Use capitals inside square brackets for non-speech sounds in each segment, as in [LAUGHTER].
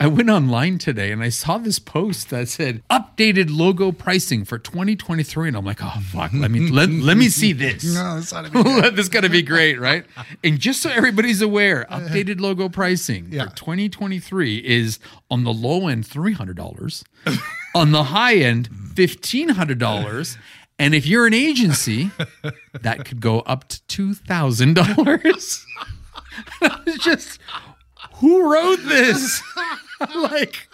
I went online today and I saw this post that said updated logo pricing for 2023. And I'm like, oh, fuck. Let me, let, let me see this. [LAUGHS] No, that's not [LAUGHS] this is going to be great, right? And just so everybody's aware, [LAUGHS] updated logo pricing Yeah. for 2023 is on the low end $300, on the high end $1,500. And if you're an agency, that could go up to $2,000. I was just, who wrote this? [LAUGHS] like,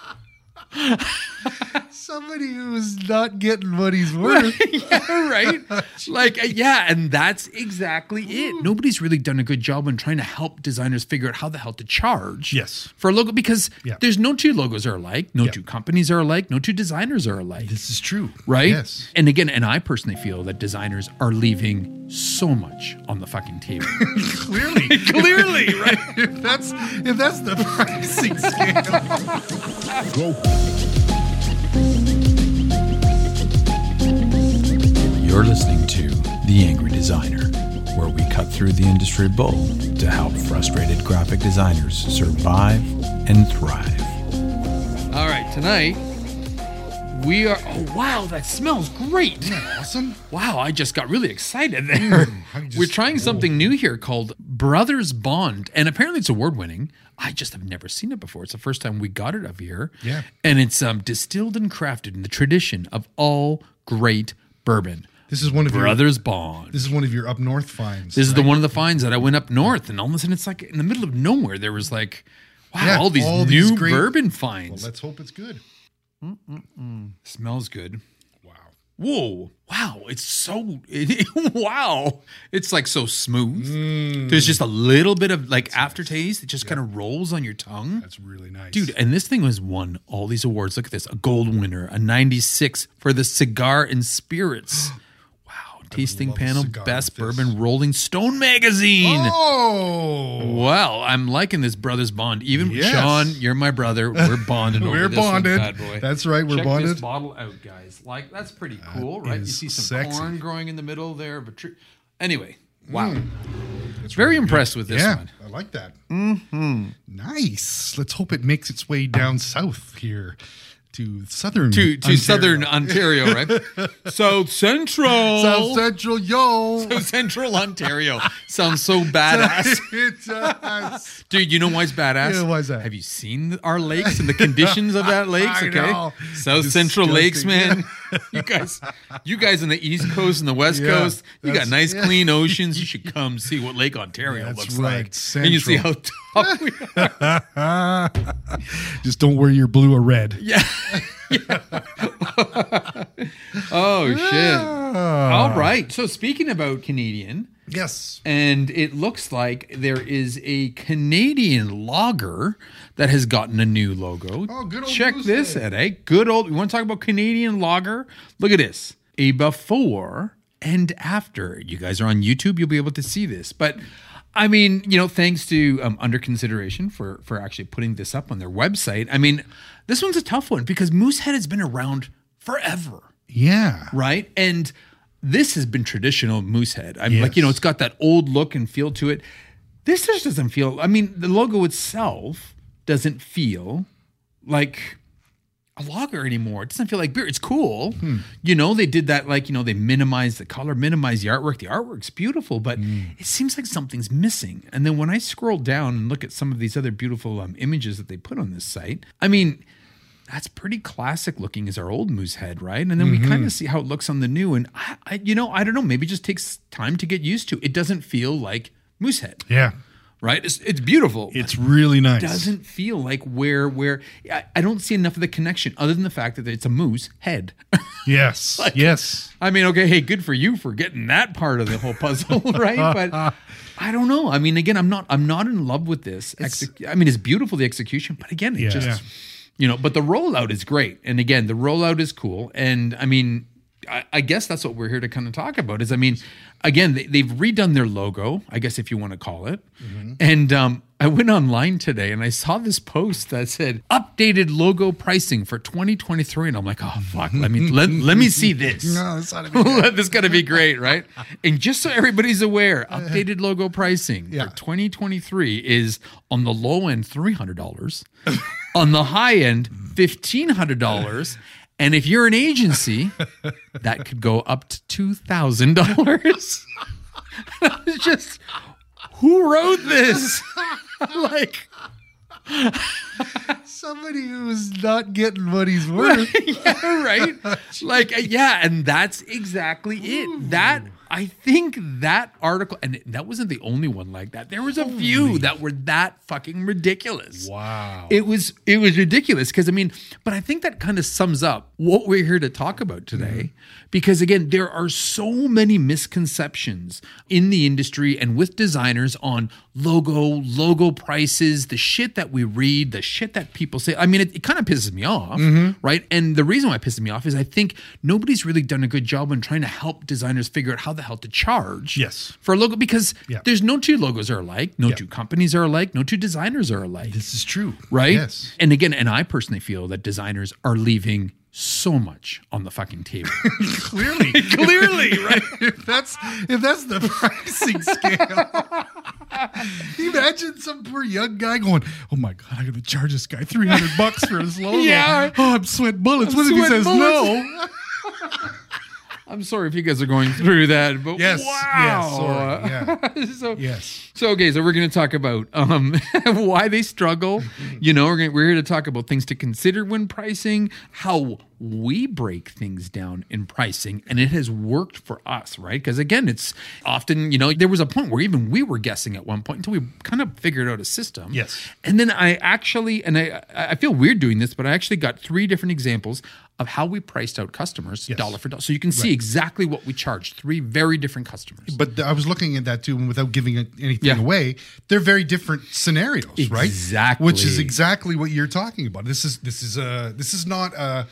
[LAUGHS] somebody who's not getting what he's [LAUGHS] worth. yeah, right? [LAUGHS] like, uh, yeah, and that's exactly it. Nobody's really done a good job in trying to help designers figure out how the hell to charge. Yes. For a logo, because Yeah. there's no two logos are alike, no Yeah. two companies are alike, no two designers are alike. This is true. Right? Yes. And again, and I personally feel that designers are leaving so much on the fucking table. Clearly. Clearly, right? if that's if that's the pricing scale. You're listening to The Angry Designer, where we cut through the industry bull to help frustrated graphic designers survive and thrive. All right, tonight we are. Oh, wow, that smells great. Awesome. Wow, I just got really excited there. I [LAUGHS] just- We're trying something new here called Brothers Bond, and apparently it's award winning. I just have never seen it before. It's the first time we got it up here. Yeah. And it's um, distilled and crafted in the tradition of all great bourbon. This is one of your Brothers Bond. this is one of your up north finds. This is the one of the finds that I went up north, and all of a sudden it's like in the middle of nowhere. There was like, wow, Yeah, all these all new these great- bourbon well, finds. let's hope it's good. Smells good. Wow. Whoa! Wow! It's so [LAUGHS] wow! It's like so smooth. Mm. There's just a little bit of like aftertaste. It just kind of rolls on your tongue, That's really nice. dude. And this thing has won all these awards. Look at this: a gold winner, a 96 for the Cigar and Spirits. [GASPS] Wow! Tasting panel, cigar best with this. bourbon, Rolling Stone magazine. Oh Well, I'm liking this brothers bond. Even Yes. Shawn, you're my brother. We're [LAUGHS] bonded. over We're this one bonded. bad boy. That's right, we're Check bonded. this bottle out, guys. Like that's pretty cool, right? You is see some sexy. corn growing in the middle there of a tree. Anyway, wow. Very impressed with this yeah, one. I like that. Mm-hmm. Nice. Let's hope it makes its way down south here to southern To to Ontario. southern Ontario, right? [LAUGHS] South Central. South Central, yo. South Central Ontario sounds so badass. [LAUGHS] it does. Dude, you know why it's badass? Yeah, why is that? Have you seen our lakes and the conditions of that [LAUGHS] lakes? I Okay, know. South Central Lakes, man. you guys, you guys on the East Coast and the West Yeah, Coast, you got nice yeah. clean oceans. You should come see what Lake Ontario That's looks right, like, and you see how tough we are. Just don't wear your blue or red. Yeah. Oh shit! All right. So speaking about Canadian. Yes. And it looks like there is a Canadian lager that has gotten a new logo. Oh, good old Check Moosehead. this out, eh? Good old. You want to talk about Canadian lager? Look at this. A before and after. You guys are on YouTube. You'll be able to see this. But I mean, you know, thanks to um, Under Consideration for for actually putting this up on their website. I mean, this one's a tough one because Moosehead has been around forever Yeah. right? And this has been traditional Moosehead. I'm Yes. like, you know, it's got that old look and feel to it. This just doesn't feel. I mean, the logo itself doesn't feel like a lager anymore. It doesn't feel like beer. It's cool. Hmm. You know, they did that like, you know, they minimized the color, minimized the artwork. The artwork's beautiful, but Hmm. it seems like something's missing. And then when I scroll down and look at some of these other beautiful um, images that they put on this site, I mean, that's pretty classic looking as our old Moosehead, right? And then we Mm-hmm. kind of see how it looks on the new. And I, I, you know, I don't know. Maybe it just takes time to get used to. It doesn't feel like Moosehead, Yeah. Right? It's, it's beautiful. It's really nice. It doesn't feel like where where I, I don't see enough of the connection other than the fact that it's a moose head. [LAUGHS] Yes. [LAUGHS] yes. I mean, okay, hey, good for you for getting that part of the whole puzzle, [LAUGHS] right? But I don't know. I mean, again, I'm not I'm not in love with this. Exec- I mean, it's beautiful the execution, but again, it Yeah. just Yeah. you know. But the rollout is great, and again, the rollout is cool. And I mean, I, I guess that's what we're here to kind of talk about. Is I mean, again, they, they've redone their logo, I guess if you want to call it. And um, I went online today and I saw this post that said updated logo pricing for 2023, and I'm like, oh fuck, let me let, let me see this. [LAUGHS] No, that's not this [LAUGHS] is gonna be great, right? And just so everybody's aware, [LAUGHS] updated logo pricing Yeah. for 2023 is on the low end $300, On the high end, $1,500. And if you're an agency, that could go up to $2,000. [LAUGHS] It's just, who wrote this? [LAUGHS] like, [LAUGHS] Somebody who's not getting what he's worth. yeah, right? like, yeah, and that's exactly it. That I think that article, and that wasn't the only one like that. There was a few that were that fucking ridiculous. Wow. It was it was ridiculous because I mean, but I think that kind of sums up what we're here to talk about today. Mm-hmm. Because again, there are so many misconceptions in the industry and with designers on logo, logo prices, the shit that we read, the shit that people say. I mean, it, it kind of pisses me off, mm-hmm. right? And the reason why it pisses me off is I think nobody's really done a good job on trying to help designers figure out how the hell to charge Yes. for a logo because Yeah. there's no two logos are alike, no Yeah. two companies are alike, no two designers are alike this is true. right? Yes. And again, and I personally feel that designers are leaving so much on the fucking table. [LAUGHS] Clearly. [LAUGHS] Clearly, right? [LAUGHS] if that's if that's the pricing scale. Imagine some poor young guy going, "Oh my god, I got to charge this guy three hundred bucks for his logo." Yeah. Oh, I'm sweating bullets. what if he says no? I'm sorry if you guys are going through that, but Yes, wow. yes, sorry, [LAUGHS] so, Yes. so okay, so we're going to talk about um, [LAUGHS] why they struggle. You know, we're, gonna, we're here to talk about things to consider when pricing, how we break things down in pricing, and it has worked for us, right? Because again, it's often you know there was a point where even we were guessing at one point until we kind of figured out a system. Yes. And then I actually, and I, I feel weird doing this, but I actually got three different examples of how we priced out customers Yes. dollar for dollar. So you can see exactly what we charged. Three very different customers. But I was looking at that too, and without giving anything Yeah. away, they're very different scenarios, right? Exactly. Which is exactly what you're talking about. This is this is uh this is not uh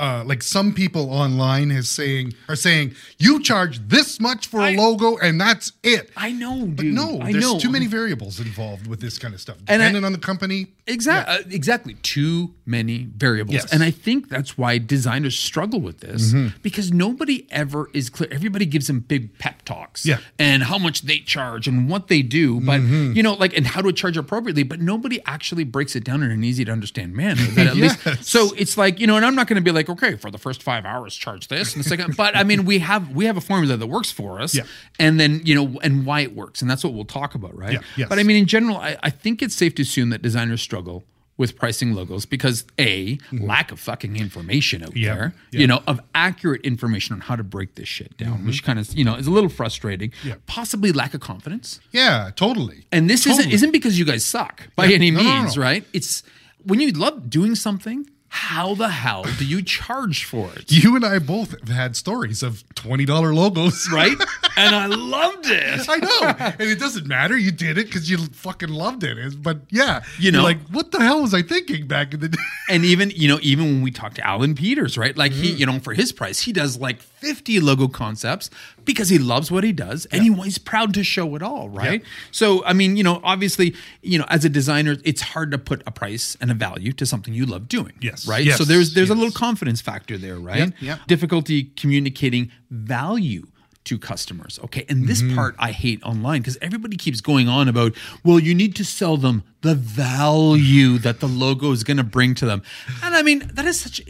uh, like some people online is saying are saying you charge this much for a I- logo and that's it. I know, dude. But no, I there's know. too many variables involved with this kind of stuff. And I- Depending on the company. Exactly. Uh, exactly. Too many variables. Yes. And I think that's why designers struggle with this Mm-hmm. because nobody ever is clear. Everybody gives them big pep talks Yeah. and how much they charge and what they do, but Mm-hmm. you know, like and how to charge appropriately, but nobody actually breaks it down in an easy to understand manner. That at [LAUGHS] least so it's like, you know, and I'm not gonna be like, okay, for the first five hours, charge this and the second [LAUGHS] but I mean we have we have a formula that works for us Yeah. and then you know and why it works. And that's what we'll talk about, right? Yeah. Yes. But I mean in general, I, I think it's safe to assume that designers struggle with pricing logos because a lack of fucking information out Mm-hmm. There, yeah. you know, of accurate information on how to break this shit down, which kind of you know is a little frustrating. Mm-hmm. Yeah. Possibly lack of confidence, Yeah, totally. and this isn't isn't because you guys suck by Yeah. any No, no, no, means, no. right? It's when you love doing something. How the hell do you charge for it? [LAUGHS] You and I both have had stories of twenty dollar logos, [LAUGHS] Right? and I loved it. I know, and it doesn't matter. You did it because you fucking loved it. But yeah, You know- like what the hell was I thinking back in the day? [LAUGHS] and even you know even when we talked to alan peters right like Mm-hmm. he you know for his price he does like 50 logo concepts because he loves what he does and he, he's proud to show it all right Yeah. so i mean you know obviously you know as a designer it's hard to put a price and a value to something you love doing Yes. right Yes. so there's there's a little confidence factor there right Yep. Yep. difficulty communicating value to customers. Okay. And this Mm-hmm. part I hate online because everybody keeps going on about, well, you need to sell them the value that the logo is going to bring to them. And I mean, that is such,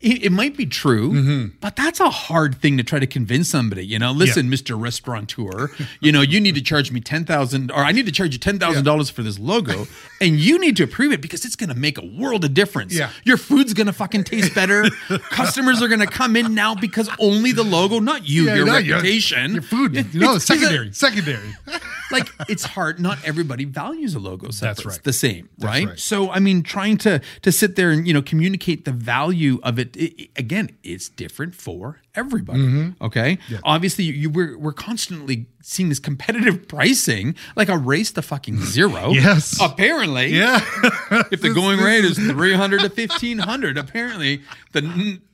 it, it, might be true, Mm-hmm. but that's a hard thing to try to convince somebody. You know, listen, Mr. Restaurateur, you know, you need to charge me 10,000 or I need to charge you $10,000 for this logo and you need to approve it because it's going to make a world of difference. Yeah. Your food's going to fucking taste better. [LAUGHS] Customers are going to come in now because only the logo, not you, Yeah, your reputation. your food. It- No, it's- it's a- secondary, secondary. [LAUGHS] like it's hard. Not everybody values a logo. That's right. The same, right? right. So I mean, trying to to sit there and you know communicate the value of it, it- it- again, it's different for everybody. Mm-hmm. Okay. Obviously, you, you we're we're constantly seeing this competitive [LAUGHS] pricing, like a race to fucking zero. [LAUGHS] Yes. Apparently. Yeah, [LAUGHS] If the going rate is 300 to 1500, apparently the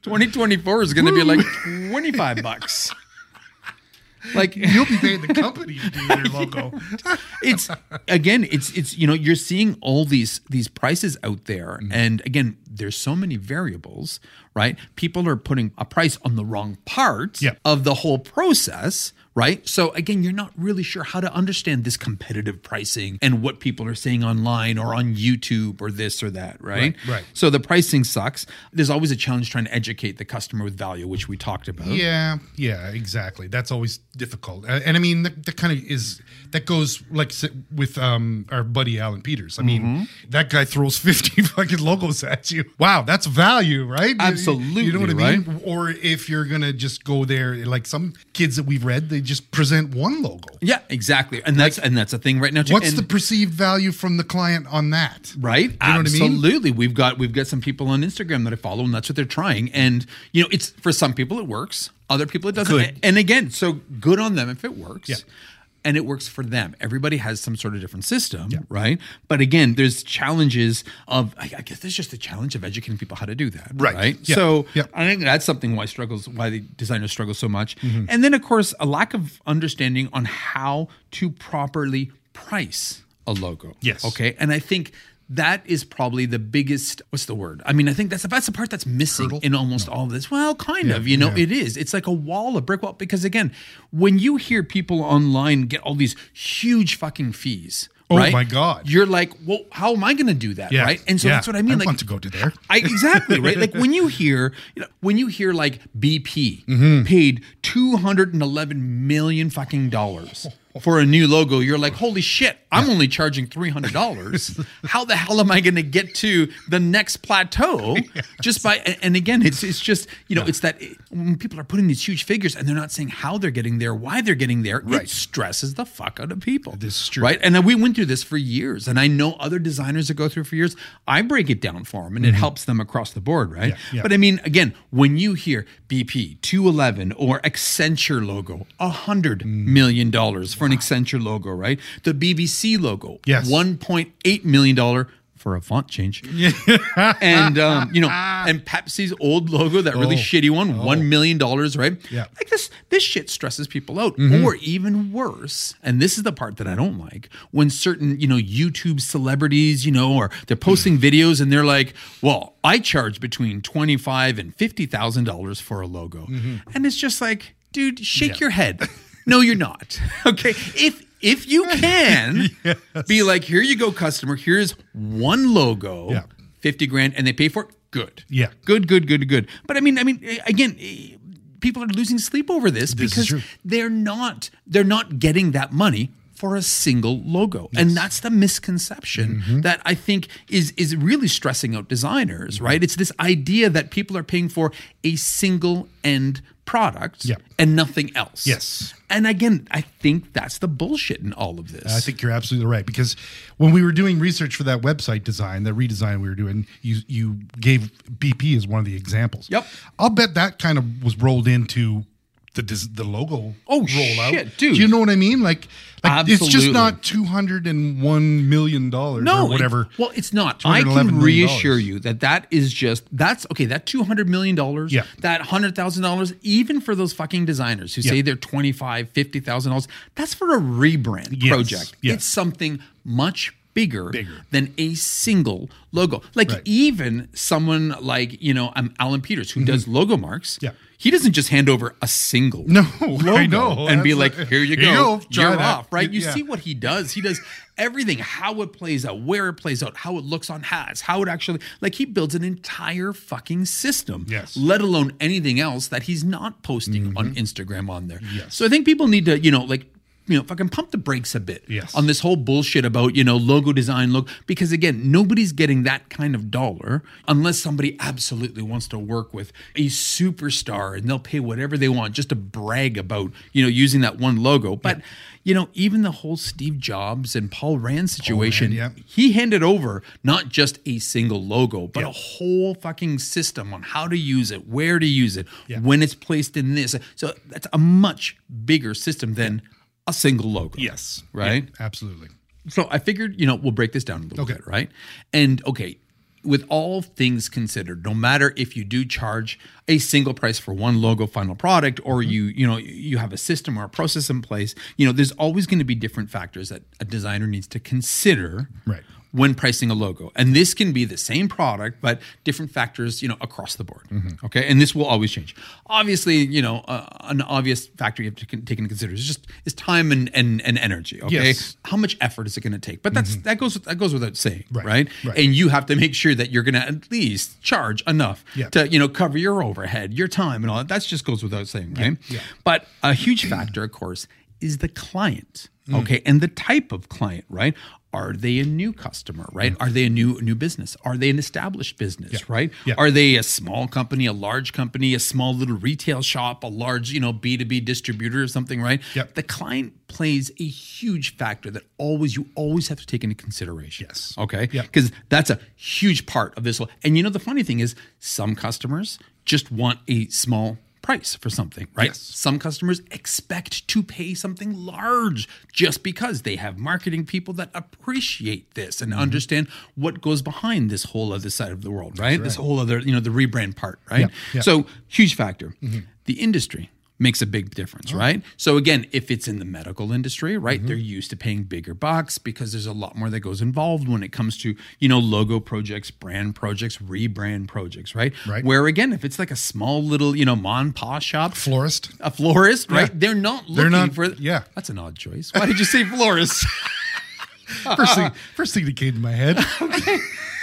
2024 is going to be like 25 bucks. Like [LAUGHS] you'll be paying the company to do your logo. [LAUGHS] it's again it's it's you know you're seeing all these these prices out there Mm-hmm. and again there's so many variables, right? People are putting a price on the wrong part of the whole process, right? So again, you're not really sure how to understand this competitive pricing and what people are saying online or on YouTube or this or that, right? Right, right. So the pricing sucks. There's always a challenge trying to educate the customer with value, which we talked about. Yeah, yeah, exactly. That's always difficult, and I mean that, that kind of is that goes like with um our buddy Alan Peters. I mean, Mm-hmm. that guy throws [LAUGHS] fifty fucking logos at you. Wow, that's value, right? Absolutely, You know what I mean? right? Or if you're gonna just go there, like some kids that we've read, they just present one logo. Yeah, exactly. And that's and that's a thing right now too. What's And- the perceived value from the client on that? right know what I mean? absolutely we've got we've got some people on instagram that i follow and that's what they're trying and you know it's for some people it works other people it doesn't Good. and, and again so good on them if it works Yeah. And it works for them everybody has some sort of different system right but again there's challenges of i I guess there's just the challenge of educating people how to do that Right. right Yeah. so Yeah. i think that's something why struggles why the designers struggle so much Mm-hmm. and then of course a lack of understanding on how to properly price a logo Yes. okay and I think that is probably the biggest what's the word? I mean, I think that's the, that's the part that's missing Hurdle? in almost all of this. Well, kind of, you know, yeah. it is. It's like a wall, a brick wall. Because again, when you hear people online get all these huge fucking fees, Oh right? my God. You're like, well, how am I going to do that, Yeah, right? And so yeah. that's what I mean. like, want to go to there. I exactly right. Like when you hear, you know, when you hear like BP Mm-hmm. paid two hundred and eleven million fucking dollars for a new logo, you're like, holy shit! I'm only charging three hundred dollars. [LAUGHS] How the hell am I going to get to the next plateau [LAUGHS] just by? And, and again, it's it's just you know, it's that when people are putting these huge figures and they're not saying how they're getting there, why they're getting there, it Right. stresses the fuck out of people. This is true. right? And we went through this for years, and I know other designers that go through for years. I break it down for them, and it helps them across the board, right? Mm-hmm. Yeah, yeah. But I mean, again, when you hear BP two eleven or Accenture logo, a hundred Mm. million dollars for an Accenture logo, right? The BBC logo, Yes. one point eight million dollar. For a font change, [LAUGHS] and um, you know, and [LAUGHS] Pepsi's old logo, that really Oh. shitty one, one million dollars, right? Yeah. like this. This shit stresses people out, Mm-hmm. or even worse. And this is the part that I don't like when certain, you know, YouTube celebrities, you know, or they're posting videos and they're like, "Well, I charge between twenty five and fifty thousand dollars for a logo," and it's just like, dude, shake Mm-hmm. Yeah. your head. No, you're not. [LAUGHS] Okay, if if you [LAUGHS] can be like, here you go, customer. Here's one logo, Yeah. fifty grand, and they pay for it. Good. Yeah. Good. Good. Good. Good. But I mean, I mean, eh, again. eh, People are losing sleep over this, This because they're not they're not getting that money for a single logo and that's the misconception Mm-hmm. that i think is is really stressing out designers Mm-hmm. right it's this idea that people are paying for a single end product Yeah. and nothing else Yes. and again i think that's the bullshit in all of this I think you're absolutely right because when we were doing research for that website design, that redesign we were doing, you you gave BP as one of the examples. Yep. I'll bet that kind of was rolled into the the logo. Oh, rollout. shit, dude. Do you know what I mean? Like, like it's just not two hundred and one million dollars no or whatever. it- well, it's not. I can reassure you that that is just that's okay. That two hundred million dollars, Yeah. that hundred thousand dollars, even for those fucking designers who say they're twenty five, fifty thousand dollars, that's for a rebrand Yes, project. yes. It's something much bigger, Bigger. than a single logo. Like Right. even someone like you know, um, Alan Peters who does logo marks. Mm-hmm. Yeah. He doesn't just hand over a single No, [LAUGHS] logo I know. and be like, "Here you go, you're that." off." Right? You Yeah. see what he does. He does everything, how it plays out, where it plays out, how it looks on hats, how it actually like he builds an entire fucking system. Yes. Mm-hmm. Let alone anything else that he's not posting on Instagram on there. Yes. So I think people need to, you know, like you know, fucking pump the brakes a bit Yes. on this whole bullshit about, you know, logo design, look, because again, nobody's getting that kind of dollar unless somebody absolutely wants to work with a superstar and they'll pay whatever they want just to brag about, you know, using that one logo. But, you know, even the whole Steve Jobs and Paul Rand situation, yeah. he handed over not just a single logo, but Yeah. a whole fucking system on how to use it, where to use it, Yeah. when it's placed in this. So that's a much bigger system than a single logo. Yes. Right? Yeah, absolutely. So I figured, you know, we'll break this down a little Okay. bit, right? And okay, with all things considered, no matter if you do charge a single price for one logo final product or Mm-hmm. you, you know, you have a system or a process in place, you know, there's always going to be different factors that a designer needs to consider Right. When pricing a logo. And this can be the same product, but different factors, you know, across the board. Mm-hmm. Okay. And this will always change. Obviously, you know, uh, an obvious factor you have to take into consideration is just is time and, and, and energy. Okay. Yes. Mm-hmm. How much effort is it going to take? But that's, that goes, that goes without saying. Right, Right. right. And you have to make sure that you're going to at least charge enough Yeah. to, you know, cover your overhead, your time and all that. That just goes without saying. Right. yeah. But a huge factor, of course, is the client. Mm. Okay. And the type of client, right? Are they a new customer, right? Are they a new new business? Are they an established business, right? Yeah. Are they a small company, a large company, a small little retail shop, a large, you know, B2B distributor or something, right? Yep. The client plays a huge factor that always you always have to take into consideration. Yes. Okay. Yep. Because that's a huge part of this and you know the funny thing is some customers just want a small price for something, right? Yes. Some customers expect to pay something large just because they have marketing people that appreciate this Mm-hmm. and understand what goes behind this whole other side of the world, right? This whole other, you know, the rebrand part, right? Yeah, yeah. So, huge factor. Mm-hmm. The industry makes a big difference, Oh. right? So again, if it's in the medical industry, right, Mm-hmm. they're used to paying bigger bucks because there's a lot more that goes involved when it comes to, you know, logo projects, brand projects, rebrand projects, right? Right. Where again, if it's like a small little, you know, mon pa shop, Florist. a florist, right? They're not looking They're not- for. yeah. that's an odd choice. Why did you say florist? [LAUGHS] First thing, first thing that came to my head. [LAUGHS]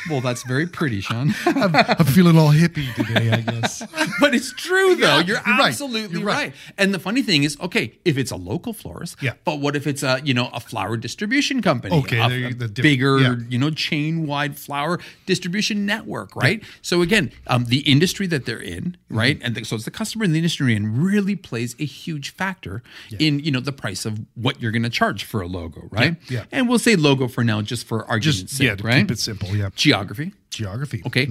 well, that's very pretty, Shawn. [LAUGHS] I'm, I'm feeling all hippie today, I guess. [LAUGHS] but it's true though. You're, you're right. absolutely You're right. right. And the funny thing is, okay, if it's a local florist, Yeah. But what if it's a you know a flower distribution company? Okay, a, there- a the diff- bigger yeah. you know chain wide flower distribution network, right? So again, um, the industry that they're in, Mm-hmm. right, and the, so it's the customer in the industry in really plays a huge factor in you know the price of what you're going to charge for a logo, right? yeah. And we'll say logo for now, just for argument's Just sake, yeah, to right? keep it simple. Yeah. Geography. Geography. Okay.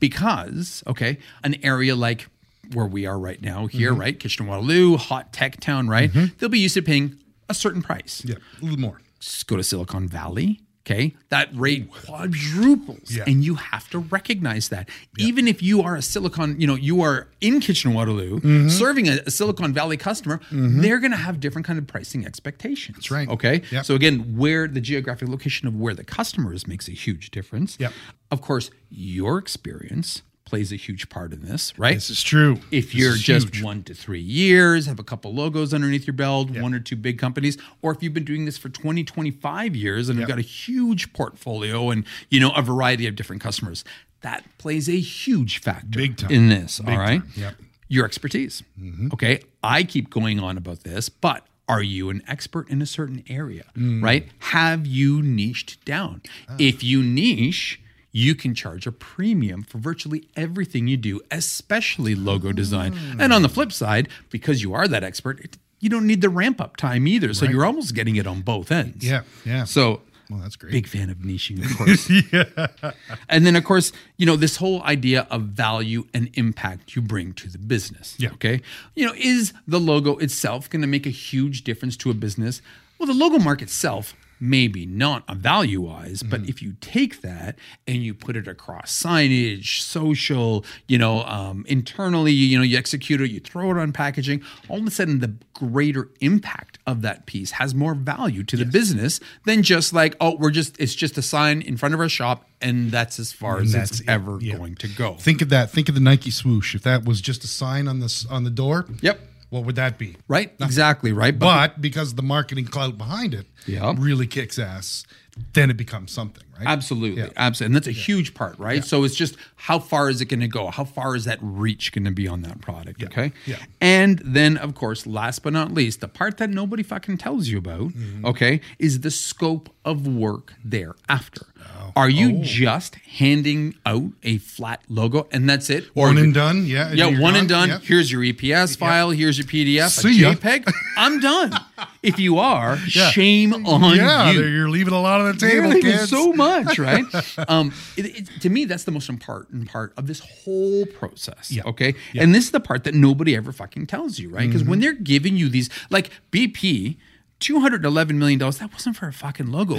Because, okay, an area like where we are right now here, Mm-hmm. right? Kitchener Waterloo, hot tech town, right? They'll be used to paying a certain price. Yeah, a little more. Just go to Silicon Valley. Okay, that rate quadruples, Yeah. and you have to recognize that. Even if you are a Silicon, you know, you are in Kitchener Waterloo Mm-hmm. serving a, a Silicon Valley customer, they're going to have different kind of pricing expectations. That's right. Okay, Yep. so again, where the geographic location of where the customer is makes a huge difference. Yep. Of course, your experience plays a huge part in this, right? This is true. if This you're just huge. one to three years, have a couple logos underneath your belt, one or two big companies, or if you've been doing this for 20, 25 years and you've got a huge portfolio and you know a variety of different customers, that plays a huge factor Big time. in this. all Big right. time. Yep. Your expertise. Mm-hmm. Okay. I keep going on about this, but are you an expert in a certain area? Mm. Right? Have you niched down? Ah. If you niche, you can charge a premium for virtually everything you do, especially logo design. Mm. And on the flip side, because you are that expert, it, you don't need the ramp up time either. So you're almost getting it on both ends. Yeah, yeah. So Well, that's great. Big fan of niching, of [LAUGHS] course. yeah. And then, of course, you know, this whole idea of value and impact you bring to the business. Yeah. Okay. You know, is the logo itself going to make a huge difference to a business? Well, the logo mark itself, maybe not a value wise, but if you take that and you put it across signage, social, you know, um, internally, you know, you execute it, you throw it on packaging, all of a sudden the greater impact of that piece has more value to the business than just like, oh, we're just, it's just a sign in front of our shop and that's as far as that's it's it. ever Yeah. going to go. Think of that. Think of the Nike swoosh. If that was just a sign on this on the door, Yep. what would that be? Right? Exactly. Right. But because the marketing clout behind it Yeah. really kicks ass, then it becomes something, right? Absolutely, Yeah. absolutely, and that's a huge part, right? So it's just how far is it going to go? How far is that reach going to be on that product? Okay, Yeah. And then, of course, last but not least, the part that nobody fucking tells you about, Mm-hmm. okay, is the scope of work thereafter. Oh. Are you just handing out a flat logo and that's it, or One and done. Yeah. yeah, one and done. Yeah. Here's your EPS file. Here's your PDF. See a. JPEG. I'm done. [LAUGHS] if you are, [LAUGHS] Yeah. shame on yeah, you. you're leaving a lot on the table, You're leaving kids. so much, right? [LAUGHS] um, it, it, to me, that's the most important part of this whole process. Yeah. Okay, and this is the part that nobody ever fucking tells you, right? Because when they're giving you these, like BP. $211 million, that wasn't for a fucking logo.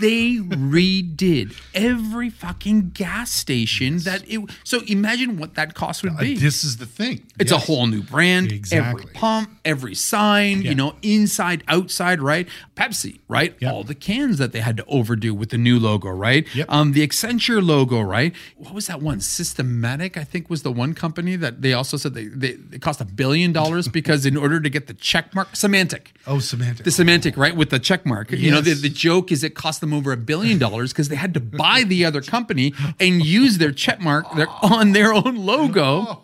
They redid every fucking gas station that it. So imagine what that cost would be. This is the thing. It's a whole new brand. Exactly. Every pump, every sign, Yeah. you know, inside, outside, right? Pepsi, right? Yep. All the cans that they had to overdo with the new logo, right? Yep. Um, the Accenture logo, right? What was that one? Systematic, I think, was the one company that they also said they, they it cost a billion dollars [LAUGHS] because in order to get the check mark, Symantec. Oh, Symantec. The Symantec, right, with the check mark. You know, the, the joke is it cost them over a billion dollars because they had to buy the other company and use their check mark on their own logo.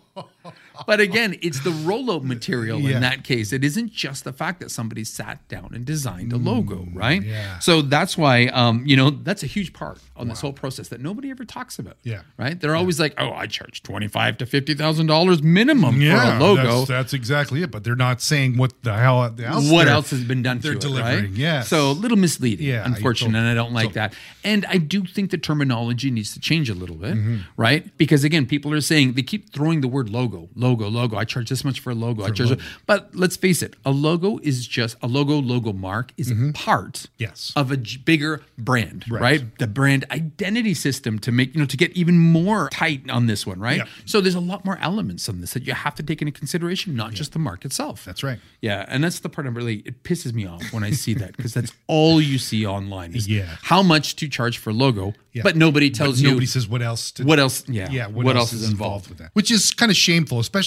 [LAUGHS] Oh. But again, it's the rollout material Yeah. in that case. It isn't just the fact that somebody sat down and designed a logo, right? Mm, yeah. So that's why, um, you know, that's a huge part on this whole process that nobody ever talks about. Yeah. Right? They're always like, oh, I charge twenty five to fifty thousand dollars minimum for a logo. That's, that's exactly it. But they're not saying what the hell else what else has been done they're to delivering. it, right? Yes. So a little misleading, Yeah, I unfortunately, and I don't like that. And I do think the terminology needs to change a little bit, Mm-hmm. right? Because again, people are saying they keep throwing the word logo, logo, logo. logo. I charge this much for a logo. I charge, but let's face it, a logo is just a logo. Logo mark is a part Mm-hmm. Yes. of a bigger brand, Right. right. The brand identity system to make you know to get even more tight on this one, right? Yeah. So there's a lot more elements on this that you have to take into consideration, not just the mark itself. That's right. Yeah, and that's the part I'm really it pisses me off when I see that because that's all you see online is Yeah. how much to charge for a logo, Yeah. but nobody tells you Nobody says what else. To, what else. Yeah, Yeah, what, else, is involved. with that? Which is kind of shameful, especially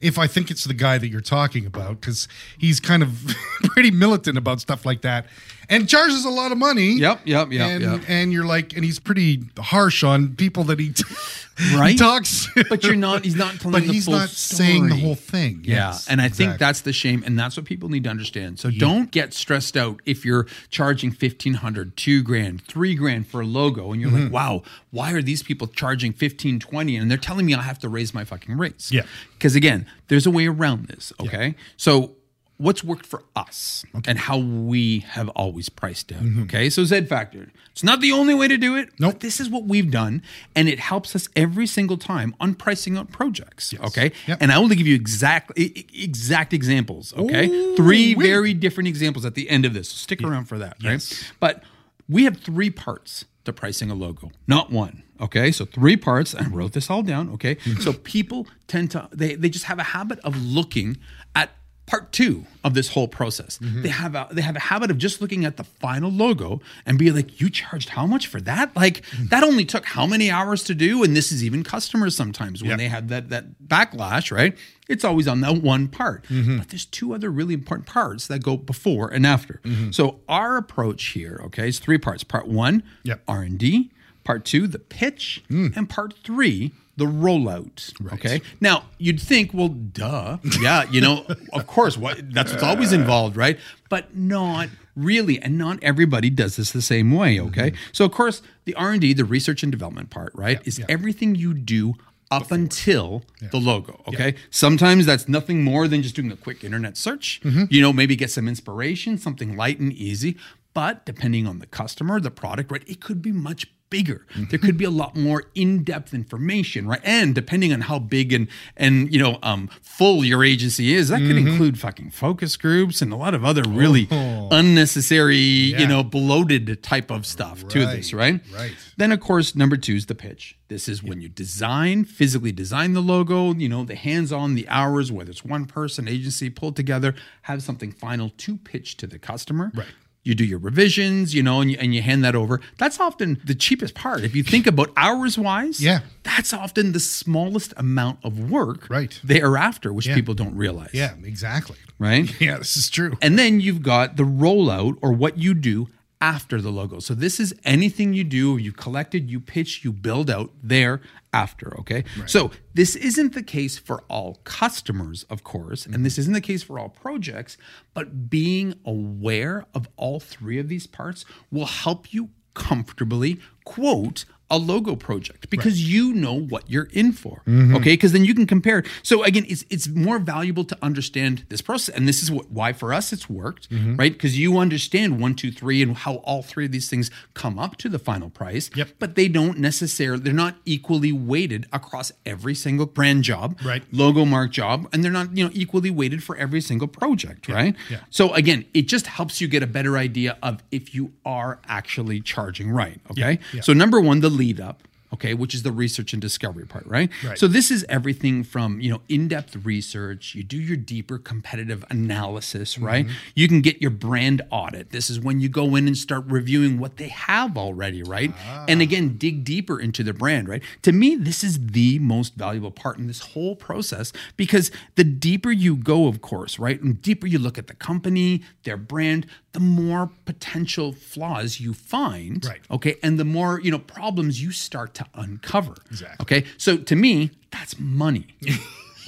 if I think it's the guy that you're talking about, because he's kind of [LAUGHS] pretty militant about stuff like that, and charges a lot of money. Yep, yep, yep, and, yep. And you're like, and he's pretty harsh on people that he, [LAUGHS] he Right? talks. But you're not. He's not telling. but the he's full not saying the whole thing. Yeah, Yes, and I think that's the shame, and that's what people need to understand. So don't get stressed out if you're charging fifteen hundred, two grand, three grand for a logo, and you're Mm-hmm. like, "Wow, why are these people charging 15, 20? And they're telling me I have to raise my fucking rates. Yeah. because again, there's a way around this. Okay, so what's worked for us and how we have always priced out. Okay, so Z Factor, it's not the only way to do it. Mm-hmm. Nope. but this is what we've done, and it helps us every single time on pricing out projects. Okay, Yep. and I will give you exact exact examples. Okay, three wait. very different examples at the end of this. So stick around for that. Yes. Right, but we have three parts to pricing a logo, not one. Okay, so three parts. I wrote this all down. Okay, so people tend to they they just have a habit of looking at part two of this whole process. Mm-hmm. They have a they have a habit of just looking at the final logo and be like, "You charged how much for that? Like mm-hmm. that only took how many hours to do?" And this is even customers sometimes when Yep. they have that that backlash, right? It's always on that one part, mm-hmm. but there's two other really important parts that go before and after. So our approach here, okay, is three parts. Part one, Yep. R and D. Part two, the pitch, mm. and part three, the rollout. Okay. Now you'd think, well, duh, yeah, you know, [LAUGHS] of course, what that's what's always involved, right? But not really, and not everybody does this the same way. Mm-hmm. Okay. So of course, the R and D, the research and development part, right, is yeah. everything you do up until the logo. Okay. Sometimes that's nothing more than just doing a quick internet search. Mm-hmm. You know, maybe get some inspiration, something light and easy. But depending on the customer, the product, right, it could be much bigger. There could be a lot more in-depth information, right? And depending on how big and and you know um full your agency is, that could include fucking focus groups and a lot of other really unnecessary, you know, bloated type of stuff to this, right? right. Then, of course, number two is the pitch. This is when you design, physically design the logo, you know, the hands on, the hours, whether it's one person, agency, pull together, have something final to pitch to the customer. Right. You do your revisions, you know, and you, and you hand that over. That's often the cheapest part. If you think about hours wise, Yeah. that's often the smallest amount of work Right. thereafter, which Yeah. people don't realize. Yeah, exactly. Right? [LAUGHS] Yeah, this is true. And then you've got the rollout or what you do after the logo. So this is anything you do, you collected, you pitch, you build out there after, okay? So this isn't the case for all customers, of course, and this mm-hmm. isn't the case for all projects, but being aware of all three of these parts will help you comfortably quote a logo project because you know what you're in for. Mm-hmm. Okay, because then you can compare. So again, it's it's more valuable to understand this process, and this is what why for us it's worked, Mm-hmm. right? Because you understand one, two, three, and how all three of these things come up to the final price. Yep. But they don't necessarily they're not equally weighted across every single brand job, Right. Logo mark job, and they're not you know equally weighted for every single project, right? yeah. So again, it just helps you get a better idea of if you are actually charging right. Okay. yeah. So number one, the lead up. Okay, which is the research and discovery part, right? Right. So this is everything from you know in-depth research. You do your deeper competitive analysis, right? Mm-hmm. You can get your brand audit. This is when you go in and start reviewing what they have already, right? Ah. And again, dig deeper into the brand, right? To me, this is the most valuable part in this whole process because the deeper you go, of course, right, and deeper you look at the company, their brand, the more potential flaws you find, Right. Okay, and the more you know problems you start to uncover. Exactly. Okay, so to me, that's money. [LAUGHS]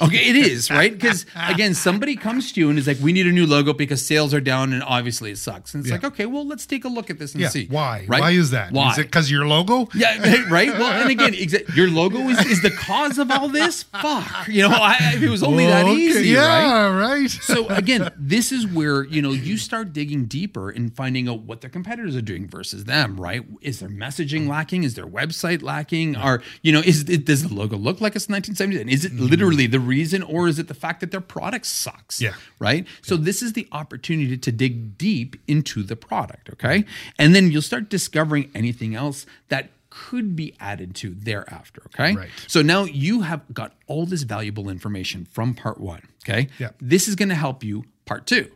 Okay, it is right because again, somebody comes to you and is like, "We need a new logo because sales are down and obviously it sucks." And it's Yeah. like, "Okay, well, let's take a look at this and Yeah. see Why? Right? Why is that? Why? Is it because your logo? yeah, [LAUGHS] right. Well, and again, exa- your logo is, is the cause of all this. Fuck, you know, I, if it was only that easy, right? Yeah, right. so again, this is where you know you start digging deeper and finding out what their competitors are doing versus them. Right? Is their messaging lacking? Is their website lacking? Or you know, is it, does the logo look like it's 1970s? And is it literally the reason, or is it the fact that their product sucks? Yeah. Right. So this is the opportunity to dig deep into the product. Okay, and then you'll start discovering anything else that could be added to thereafter. Okay. Right. So now you have got all this valuable information from part one. Okay. Yeah. This is going to help you part two.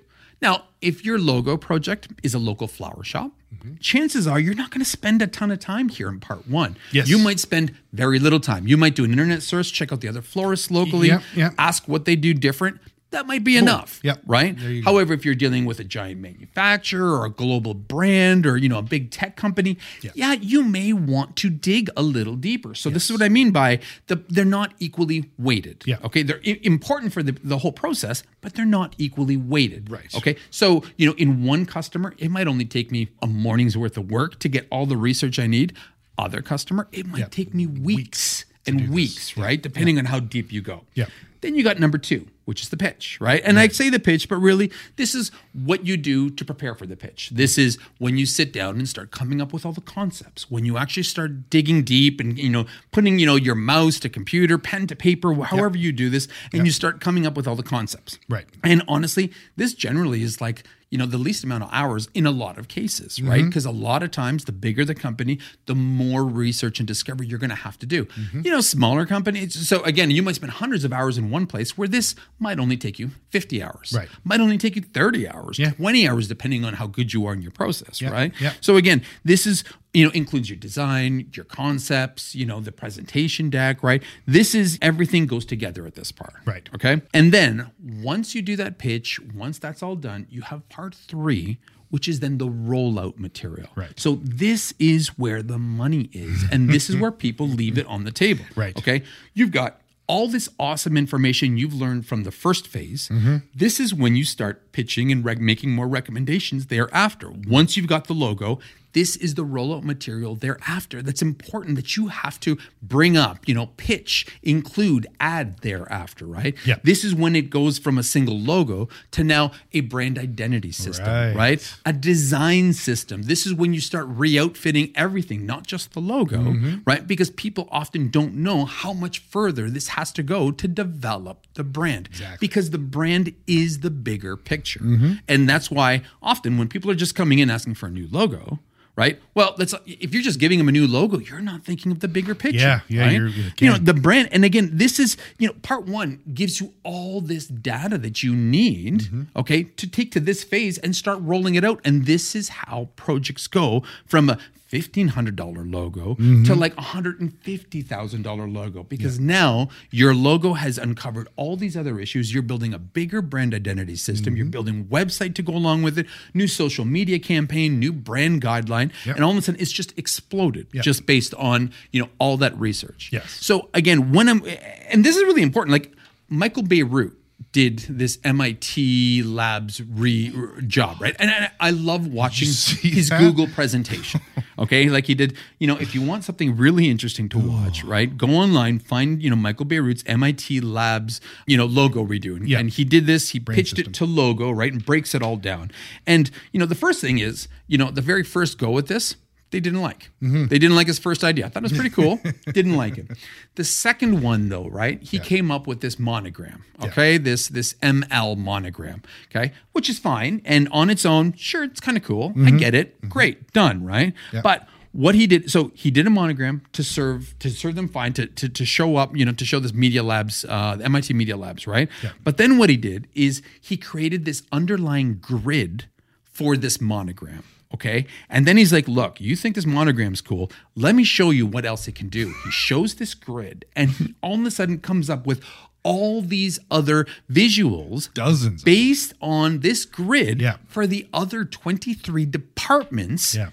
Now, if your logo project is a local flower shop, chances are you're not going to spend a ton of time here in part one. Yes. You might spend very little time. You might do an internet search, check out the other florists locally, Yeah, yeah. ask what they do different. That might be enough. Yep. Right. However, if you're dealing with a giant manufacturer or a global brand or you know a big tech company, yeah, you may want to dig a little deeper. So this is what I mean by the they're not equally weighted. Yeah. Okay. They're i- important for the, the whole process, but they're not equally weighted. Right. Okay. So you know, in one customer, it might only take me a morning's worth of work to get all the research I need. Other customer, it might take me weeks and weeks, right? Depending on how deep you go. Yeah. Then you got number two, which is the pitch, right? And I say the pitch, but really, this is what you do to prepare for the pitch. This is when you sit down and start coming up with all the concepts. When you actually start digging deep and you know putting you know your mouse to computer, pen to paper, however you do this, and you start coming up with all the concepts. Right. And honestly, this generally is like you know the least amount of hours in a lot of cases, Mm-hmm. right? Because a lot of times, the bigger the company, the more research and discovery you're going to have to do. Mm-hmm. You know, smaller companies. So again, you might spend hundreds of hours in one place where this might only take you 50 hours. Right. Might only take you 30 hours, Yeah. 20 hours, depending on how good you are in your process, right? yeah. So again, this is you know includes your design, your concepts, you know the presentation deck, right? This is everything goes together at this part, Right. Okay, and then once you do that pitch, once that's all done, you have part three. Which is then the rollout material. Right. So this is where the money is, and this is [LAUGHS] where people leave it on the table. Right. Okay. You've got all this awesome information you've learned from the first phase. Mm-hmm. This is when you start pitching and rec- making more recommendations thereafter. Once you've got the logo, this is the rollout material thereafter that's important that you have to bring up, you know, pitch, include, add thereafter, right? Yeah. This is when it goes from a single logo to now a brand identity system, Right. right? A design system. This is when you start re outfitting everything, not just the logo, Mm-hmm. right? Because people often don't know how much further this has to go to develop the brand. Exactly. Because the brand is the bigger picture. Mm-hmm. And that's why often when people are just coming in asking for a new logo, right? Well, that's if you're just giving them a new logo, you're not thinking of the bigger picture. Yeah, yeah, right? you know the brand and again this is you know part one gives you all this data that you need Mm-hmm. okay to take to this phase and start rolling it out and this is how projects go from a $1500 logo Mm-hmm. to like a $150,000 logo because now your logo has uncovered all these other issues you're building a bigger brand identity system Mm-hmm. you're building website to go along with it new social media campaign new brand guideline Yep. and all of a sudden it's just exploded Yep. just based on you know all that research Yes. so again, when I'm, and this is really important, like Michael Bierut did this MIT Labs re job, right? And I, I love watching his that? Google presentation. Okay, [LAUGHS] like he did. You know, if you want something really interesting to watch, oh. right? Go online, find you know Michael Bierut's MIT Labs, you know, logo redo, and, Yeah. and he did this. He pitched system. it to logo, right, and breaks it all down. And you know, the first thing is, you know, the very first go with this. They didn't like. Mm-hmm. They didn't like his first idea. I thought it was pretty cool. [LAUGHS] didn't like it. The second one, though, right? He came up with this monogram. Okay, this this ML monogram. Okay, which is fine and on its own, sure, it's kind of cool. I get it. Great, done. Right. Mm-hmm. Yeah. But what he did, so he did a monogram to serve to serve them fine to to, to show up, you know, to show this Media Labs, uh, the MIT Media Labs, right? But then what he did is he created this underlying grid for this monogram. Okay. And then he's like, look, you think this monogram's cool. Let me show you what else it can do. He shows this grid and he all of a sudden comes up with all these other visuals Dozens. based on this grid Yeah. for the other 23 departments Yeah.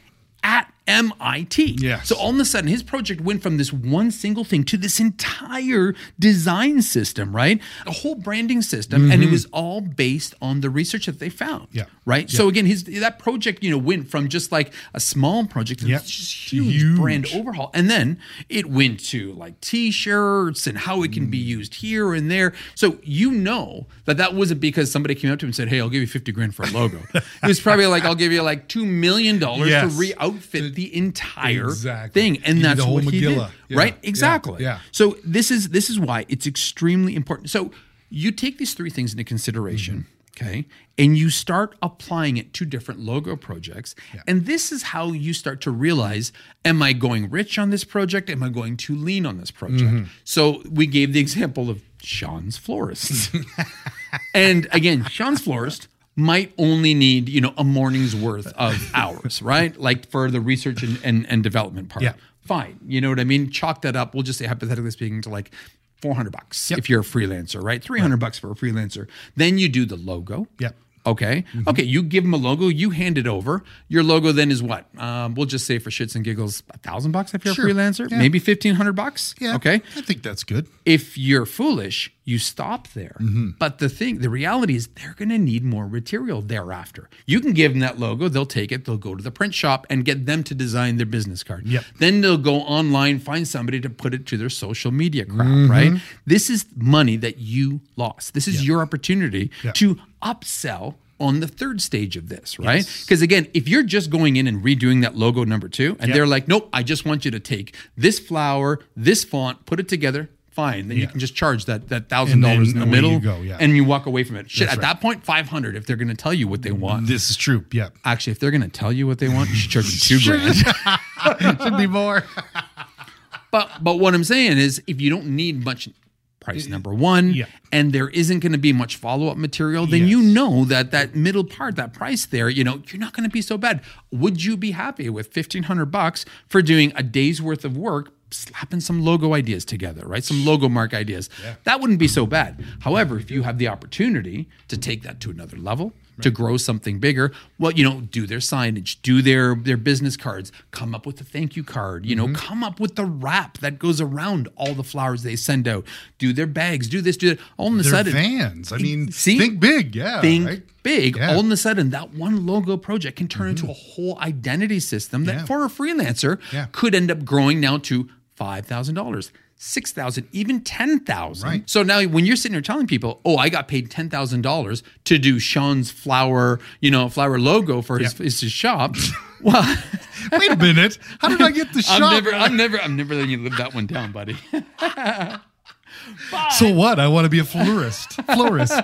MIT. Yes. So all of a sudden, his project went from this one single thing to this entire design system, right? A whole branding system, and it was all based on the research that they found. Mm-hmm. Yeah. Right. So again, his that project, you know, went from just like a small project to Yeah. this huge, Huge. brand overhaul, and then it went to like T-shirts and how it can be used here and there. So you know that that wasn't because somebody came up to him and said, "Hey, I'll give you fifty grand for a logo." it was probably like, "I'll give you like two million dollars Yes. to re-outfit the entire Exactly. thing," and that's the what he did, Yeah. right? Exactly. Yeah. So this is this is why it's extremely important. So you take these three things into consideration. Okay. And you start applying it to different logo projects. And this is how you start to realize Am I going rich on this project? Am I going too lean on this project? So we gave the example of Shawn's florist [LAUGHS] and again, Shawn's Florist might only need, you know, a morning's worth of [LAUGHS] hours, right? Like for the research and, and, and development part. Yeah. Fine. You know what I mean? Chalk that up. We'll just say hypothetically speaking to like 400 bucks if you're a freelancer, right? 300 bucks for a freelancer. Then you do the logo. Yep. Okay. Mm-hmm. Okay. You give them a logo, you hand it over. Your logo then is what? Um, we'll just say for shits and giggles, a thousand bucks if you're Sure. a freelancer, Yeah. maybe 1500 bucks. Yeah. Okay I think that's good. if you're foolish, you stop there. Mm-hmm. But the thing, the reality is they're going to need more material thereafter. You can give them that logo, they'll take it, they'll go to the print shop and get them to design their business card. Yep. Then they'll go online, find somebody to put it to their social media crap, Mm-hmm. right? This is money that you lost. This is your opportunity Yeah. to upsell on the third stage of this, right? Because again, if you're just going in and redoing that logo number two, and Yep. they're like, nope, I just want you to take this flower, this font, put it together, fine. Then you can just charge that that thousand dollars in the middle, you go, yeah. and you walk away from it. Shit, That's at right. that point, five hundred if they're going to tell you what they want. This is true. Yeah. Actually, if they're going to tell you what they want, you should charge them [LAUGHS] two grand. [LAUGHS] Should be more. [LAUGHS] But but what I'm saying is, if you don't need much price number one, Yeah. and there isn't going to be much follow up material, then you know that that middle part, that price there, you know, you're not going to be so bad. Would you be happy with fifteen hundred bucks for doing a day's worth of work? Slapping some logo ideas together, right? Some logo mark ideas. That wouldn't be so bad. However, if you have the opportunity to take that to another level, to grow something bigger, well, you know, do their signage, do their their business cards, come up with a thank you card, you know, Mm-hmm. come up with the wrap that goes around all the flowers they send out, do their bags, do this, do that. All of a sudden, vans. I mean, See? think big. Yeah. think right? big. Yeah. All of a sudden, that one logo project can turn into a whole identity system that Yeah. for a freelancer Yeah. could end up growing now to five thousand dollars. Six thousand, even ten thousand. Right. So now, when you're sitting here telling people, "Oh, I got paid ten thousand dollars to do Shawn's flower, you know, flower logo for his, his, his shop," [LAUGHS] well, [LAUGHS] Wait a minute. How did I get the [LAUGHS] shop? I'm never, I'm never, I'm never letting you live that one down, buddy. so what? I want to be a florist. Florist.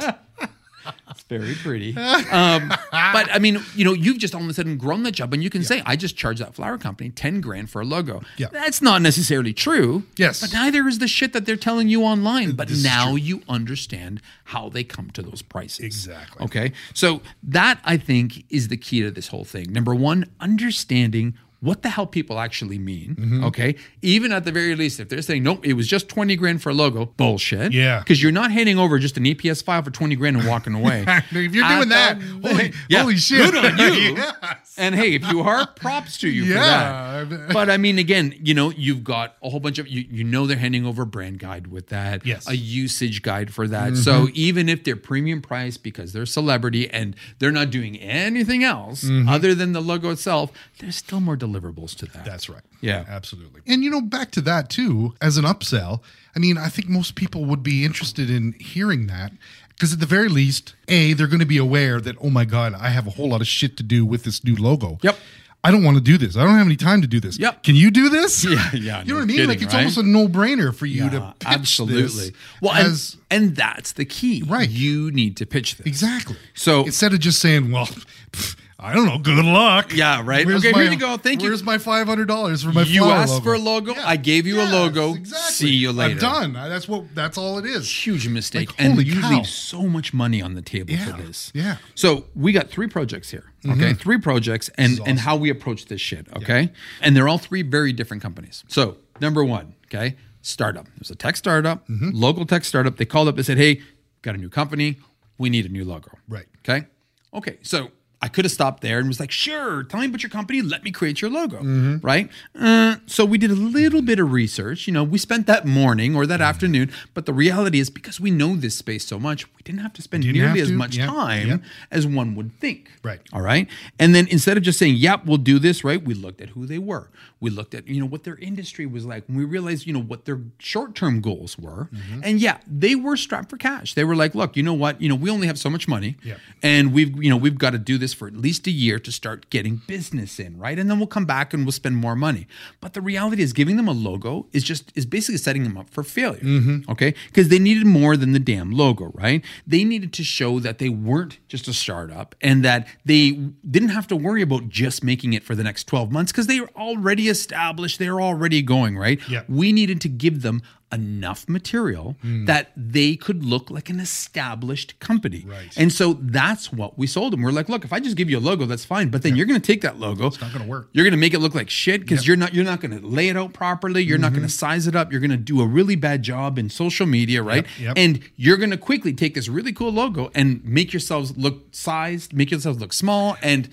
Very pretty. [LAUGHS] Um, but I mean, you know, you've just all of a sudden grown that job, and you can say, "I just charged that flower company ten grand for a logo." Yeah. that's not necessarily true. Yes. but neither is the shit that they're telling you online. But This now you understand how they come to those prices. Exactly. Okay, so that I think is the key to this whole thing. Number one, understanding. What the hell people actually mean? Mm-hmm. Okay, even at the very least, if they're saying nope, it was just twenty grand for a logo, bullshit. Yeah. because you're not handing over just an EPS file for twenty grand and walking away. [LAUGHS] if you're At doing that, the- holy, Yeah, holy shit. good on [LAUGHS] you. yes. And hey, if you are, props to you Yeah. for that. But I mean, again, you know, you've got a whole bunch of you. You know, they're handing over a brand guide with that. Yes. A usage guide for that. Mm-hmm. So even if they're premium price because they're a celebrity and they're not doing anything else mm-hmm. other than the logo itself, there's still more deliverables to that. That's right. Yeah. Absolutely. And you know, back to that too, as an upsell, I mean, I think most people would be interested in hearing that. Because at the very least, A, they're going to be aware that, oh my God, I have a whole lot of shit to do with this new logo. Yep. I don't want to do this. I don't have any time to do this. Yep. Can you do this? [LAUGHS] Yeah, yeah, You know no what I mean? kidding, like it's right? almost a no brainer for you Yeah, to pitch absolutely. this Well, and, and that's the key. Right. You need to pitch this. exactly. So- instead of just saying, well, [LAUGHS] pff, I don't know, good luck. Yeah, right. Where's okay, my- here you go. Thank you. Where's my five hundred dollars for my you asked logo? for a logo. Yeah. I gave you Yes, a logo. Exactly. See you later. I'm done. That's what. That's all it is. Huge mistake. Like, and you cow. leave so much money on the table Yeah, for this. yeah. Mm-hmm. So we got three projects here. Okay. Three projects and, is and how we approach this shit. Okay. And they're all three very different companies. So number one, okay, startup. It was a tech startup, Mm-hmm. local tech startup. They called up and said, Hey, got a new company. We need a new logo. Right. Okay. Okay. So I could have stopped there and was like, sure, tell me about your company. Let me create your logo. Mm-hmm. Right. Uh, so we did a little bit of research. You know, we spent that morning or Mm-hmm. that afternoon. But the reality is, because we know this space so much, we didn't have to spend Didn't nearly as to. much Yep. time Yep. as one would think. Right. All right. And then instead of just saying, yep, we'll do this, right? We looked at who they were. We looked at, you know, what their industry was like. And we realized, you know, what their short term goals were. Mm-hmm. And yeah, they were strapped for cash. They were like, look, you know what? You know, we only have so much money. Yep. And we've, you know, we've got to do this for at least a year to start getting business in, right? And then we'll come back and we'll spend more money. But the reality is giving them a logo is just is basically setting them up for failure. Mm-hmm. Okay? Because they needed more than the damn logo, right? They needed to show that they weren't just a startup and that they didn't have to worry about just making it for the next 12 months because they were already established, they're already going, right? Yeah. We needed to give them enough material Hmm. that they could look like an established company. Right. And so that's what we sold them. We're like, look, if I just give you a logo, that's fine. But then you're going to take that logo. It's not gonna work. You're going to make it look like shit because you're not you're not going to lay it out properly. You're not going to size it up. You're going to do a really bad job in social media, right? Mm-hmm. Yep. And you're going to quickly take this really cool logo and make yourselves look sized, make yourselves look small, and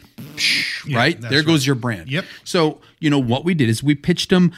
Yeah, right there goes right. your brand. Yep. So you know what we did is we pitched them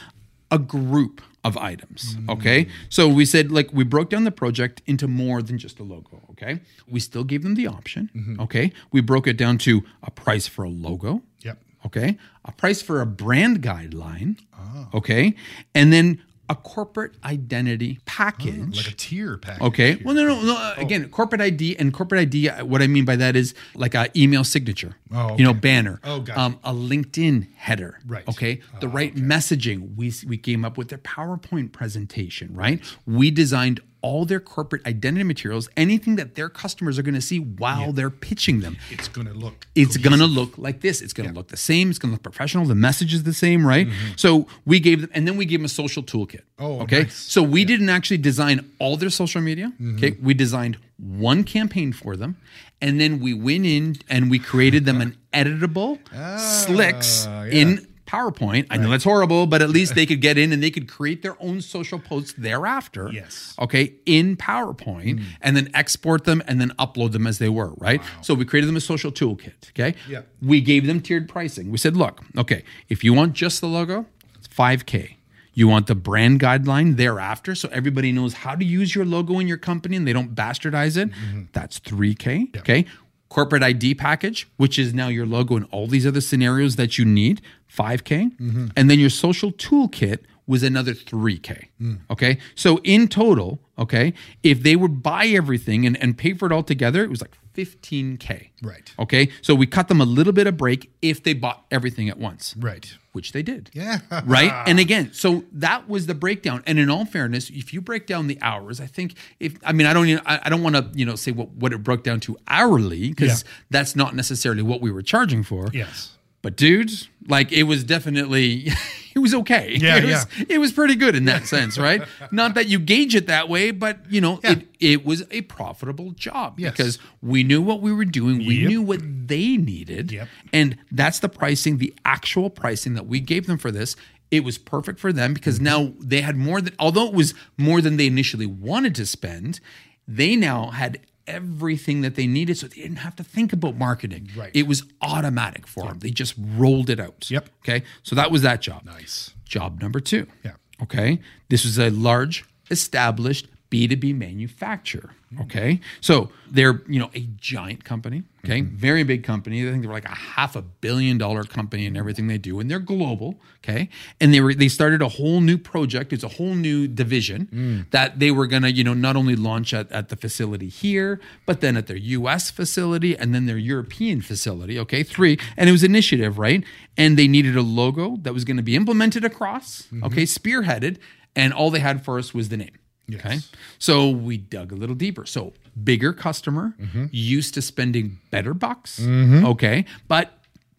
a group of items. Okay. So we said, like, we broke down the project into more than just a logo. Okay. We still gave them the option. Mm-hmm. Okay. We broke it down to a price for a logo. Yep. Okay. A price for a brand guideline. Ah. Okay. And then a corporate identity package. Like a tier package. Okay. Well, no, no, no. uh, Again, corporate ID and corporate ID. What I mean by that is like a email signature. Oh, You know, banner. Oh, gotcha. Um, a LinkedIn header. Right. Okay. The right messaging. We we came up with their PowerPoint presentation. Right. We designed all their corporate identity materials. Anything that their customers are going to see while they're pitching them. It's gonna look. It's going to look like this. It's going to look the same. It's going to look professional. The message is the same, right? So we gave them, and then we gave them a social toolkit. Mm-hmm. Oh, okay. nice. So we didn't actually design all their social media. Mm-hmm. Okay. We designed one campaign for them, and then we went in and we created them [LAUGHS] an editable slicks yeah. in PowerPoint. I know that's horrible, but at least [LAUGHS] they could get in and they could create their own social posts thereafter. Yes. Okay. In PowerPoint mm. and then export them and then upload them as they were, right? So we created them a social toolkit. Okay. Yeah. We gave them tiered pricing. We said, look, okay, if you want just the logo, it's 5K. You want the brand guideline thereafter so everybody knows how to use your logo in your company and they don't bastardize it. Mm-hmm. That's 3K. Okay. Corporate ID package, which is now your logo and all these other scenarios that you need, 5K. Mm-hmm. And then your social toolkit was another 3K. Mm. Okay. So in total, okay, if they would buy everything and, and pay for it all together, it was like 15K. Right. Okay. So we cut them a little bit of break if they bought everything at once, Right. which they did. Yeah. [LAUGHS] Right. And again, so that was the breakdown. And in all fairness, if you break down the hours, I think if I mean I don't even- I, I don't want to you know say what what it broke down to hourly because Yeah. that's not necessarily what we were charging for. Yes. But dude, like it was definitely [LAUGHS] it was okay. [LAUGHS] Yeah, it was, it was pretty good in that sense, right? Not that you gauge it that way, but you know, Yeah. it it was a profitable job Yes. because we knew what we were doing, we Yep. knew what they needed, Yep. and that's the pricing, the actual pricing that we gave them for this. It was perfect for them because mm-hmm. now they had more than although it was more than they initially wanted to spend, they now had everything that they needed so they didn't have to think about marketing. Right. It was automatic for them. They just rolled it out. Yep. Okay. So that was that job. Nice. Job number two. Yeah. Okay. This was a large, established B2B manufacturer. Mm-hmm. Okay. So they're, you know, a giant company. Okay. Mm-hmm. Very big company. I think they're like a half a billion dollar company in everything they do. And they're global. Okay. And they were they started a whole new project. It's a whole new division mm. that they were gonna, you know, not only launch at, at the facility here, but then at their US facility and then their European facility. Okay. Three. And it was initiative, right? And they needed a logo that was going to be implemented across, mm-hmm. okay, spearheaded, and all they had for us was the name. Okay. So we dug a little deeper. So bigger customer, Mm-hmm. used to spending better bucks. Okay. But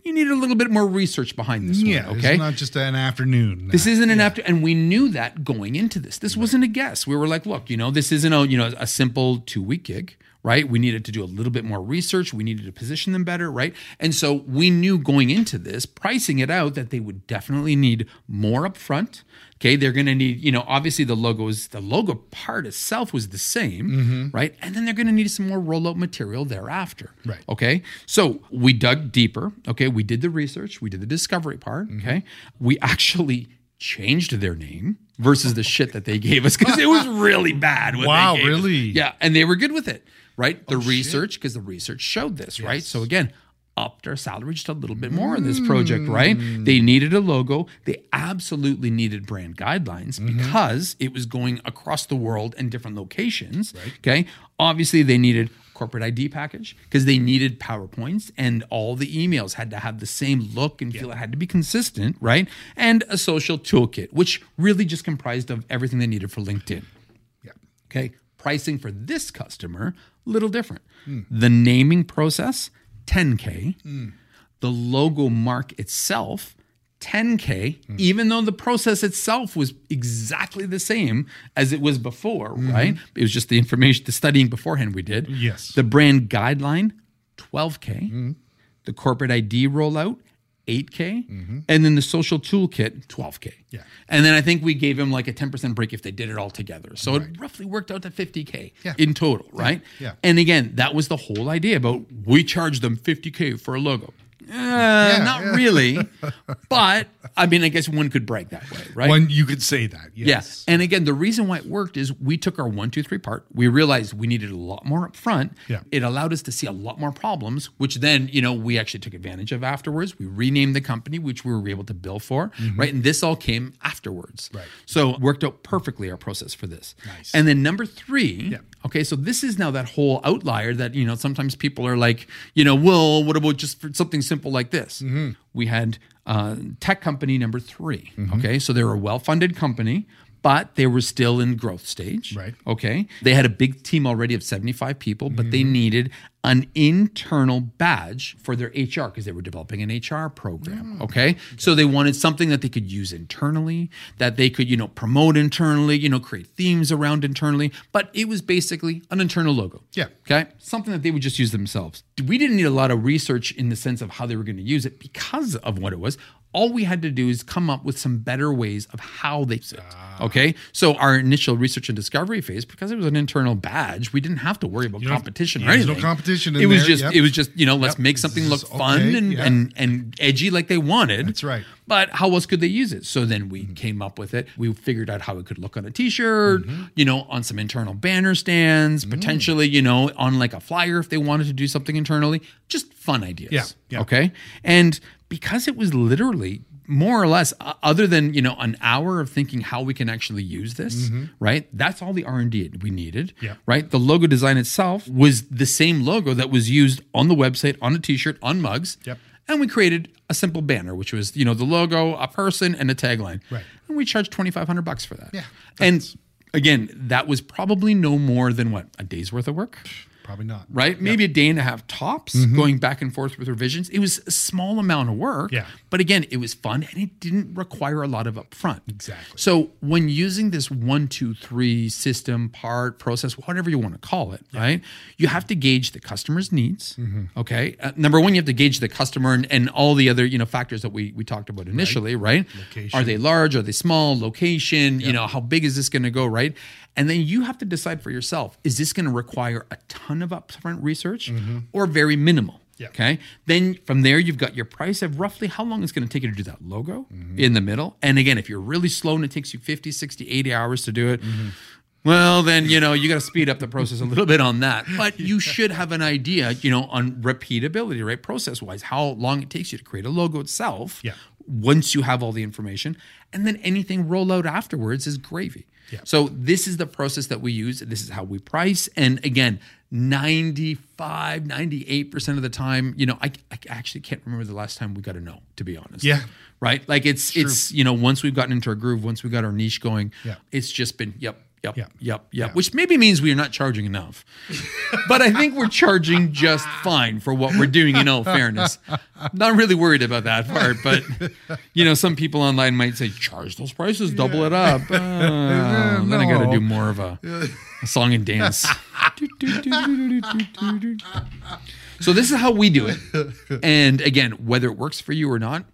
you need a little bit more research behind this Yeah. one. Okay. It's not just an afternoon. This isn't an after, and we knew that going into this. This wasn't a guess. We were like, look, you know, this isn't a you know a simple two week gig, right? We needed to do a little bit more research. We needed to position them better, right? And so we knew going into this, pricing it out, that they would definitely need more upfront. Okay, they're going to need, you know, obviously the logo is the logo part itself was the same, right? And then they're going to need some more rollout material thereafter, Right. Okay. So we dug deeper. Okay. We did the research, we did the discovery part. Mm-hmm. Okay. We actually changed their name versus the shit that they gave us because it was really bad. what they Wow, gave us. really? Oh, Yeah. And they were good with it, right? The research, because the research showed this, right? So again, upped our salary just a little bit more in this project, right? Mm. They needed a logo. They absolutely needed brand guidelines Mm-hmm. because it was going across the world and different locations. Okay. Obviously, they needed corporate ID package because they needed PowerPoints and all the emails had to have the same look and feel it had to be consistent, right? And a social toolkit, which really just comprised of everything they needed for LinkedIn. Yeah. Okay. Pricing for this customer, little different. The naming process, 10K. The logo mark itself, 10K, even though the process itself was exactly the same as it was before, mm-hmm. right? It was just the information, the studying beforehand we did. Yes. The brand guideline, 12K. Mm-hmm. The corporate ID rollout, 8K. Mm-hmm. And then the social toolkit, 12K. Yeah. And then I think we gave him like a 10% break if they did it all together. So it roughly worked out to 50K Yeah. in total, right? Yeah. And again, that was the whole idea about we charge them 50K for a logo. Uh, not yeah. really. [LAUGHS] but I mean, I guess one could break that way, right? One you could say that. Yeah. Yes. And again, the reason why it worked is we took our one, two, three part. We realized we needed a lot more up front. Yeah. It allowed us to see a lot more problems, which then, you know, we actually took advantage of afterwards. We renamed the company, which we were able to bill for. Right. And this all came afterwards. Mm-hmm. Right. So it worked out perfectly our process for this. Nice. And then number three, Yeah. okay, so this is now that whole outlier that, you know, sometimes people are like, you know, well, what about just for something simple like this? Mm-hmm. We had uh, tech company number 3 Okay. So they're a well funded company, but they were still in growth stage. Right. Okay. They had a big team already of 75 people, but they mm-hmm. needed an internal badge for their HR because they were developing an HR program. Mm. Okay. So they wanted something that they could use internally, that they could, you know, promote internally, you know, create themes around internally. But it was basically an internal logo. Yeah. Okay. Something that they would just use themselves. We didn't need a lot of research in the sense of how they were going to use it because of what it was. All we had to do is come up with some better ways of how they use it. Okay. So our initial research and discovery phase, because it was an internal badge, we didn't have to worry about don't- competition yeah, or there's no competition in it was there, just yep. it was just, you know, let's Yep, make something look fun and, yeah. and and edgy like they wanted. That's right. But how else could they use it? So then we came up with it. We figured out how it could look on a t-shirt, Mm-hmm. you know, on some internal banner stands, Mm. potentially, you know, on like a flyer if they wanted to do something internally. Just fun ideas. Yeah, yeah. Okay. And because it was literally more or less uh, other than you know an hour of thinking how we can actually use this right that's all the r&d we needed Mm-hmm. Yeah. right the logo design itself was the same logo that was used on the website on a t-shirt on mugs Yep. and we created a simple banner which was you know the logo a person and a tagline Right. and we charged 2500 bucks for that Yeah, and again that was probably no more than what a day's worth of work Probably not. right? Maybe a day and a half tops going back and forth with revisions. It was a small amount of work. Yeah. But again, it was fun and it didn't require a lot of upfront. Exactly. So when using this one, two, three system, part, process, whatever you want to call it, right? You have to gauge the customer's needs. Okay. Uh, number one, you have to gauge the customer and, and all the other, you know, factors that we we talked about initially, right? Location. Are they large? Are they small? Location, you know, how big is this going to go, right? And then you have to decide for yourself, is this going to require a ton of upfront research or very minimal. Mm-hmm. Yeah. Okay. Then from there, you've got your price of roughly how long it's going to take you to do that logo Mm-hmm. in the middle. And again, if you're really slow and it takes you 50, 60, 80 hours to do it, Mm-hmm. well, then, you know, you got to speed up the process a little bit on that. But [LAUGHS] you should have an idea, you know, on repeatability, right? Process wise, how long it takes you to create a logo itself Yeah. once you have all the information. And then anything roll out afterwards is gravy. Yeah. So this is the process that we use. This is how we price. And again, 95, 98% of the time, you know, I, I actually can't remember the last time we got a no, to be honest. Yeah. Right? Like it's it's, you know, once we've gotten into our groove, once we got our niche going, Yeah. it's just been yep, yep, Yeah. yep, yep. Which maybe means we are not charging enough. but I think we're charging just fine for what we're doing, in all fairness. Not really worried about that part, but you know, some people online might say, charge those prices, double it up. Oh, Then I gotta do more of a, a song and dance. [LAUGHS] so this is how we do it. And again, whether it works for you or not,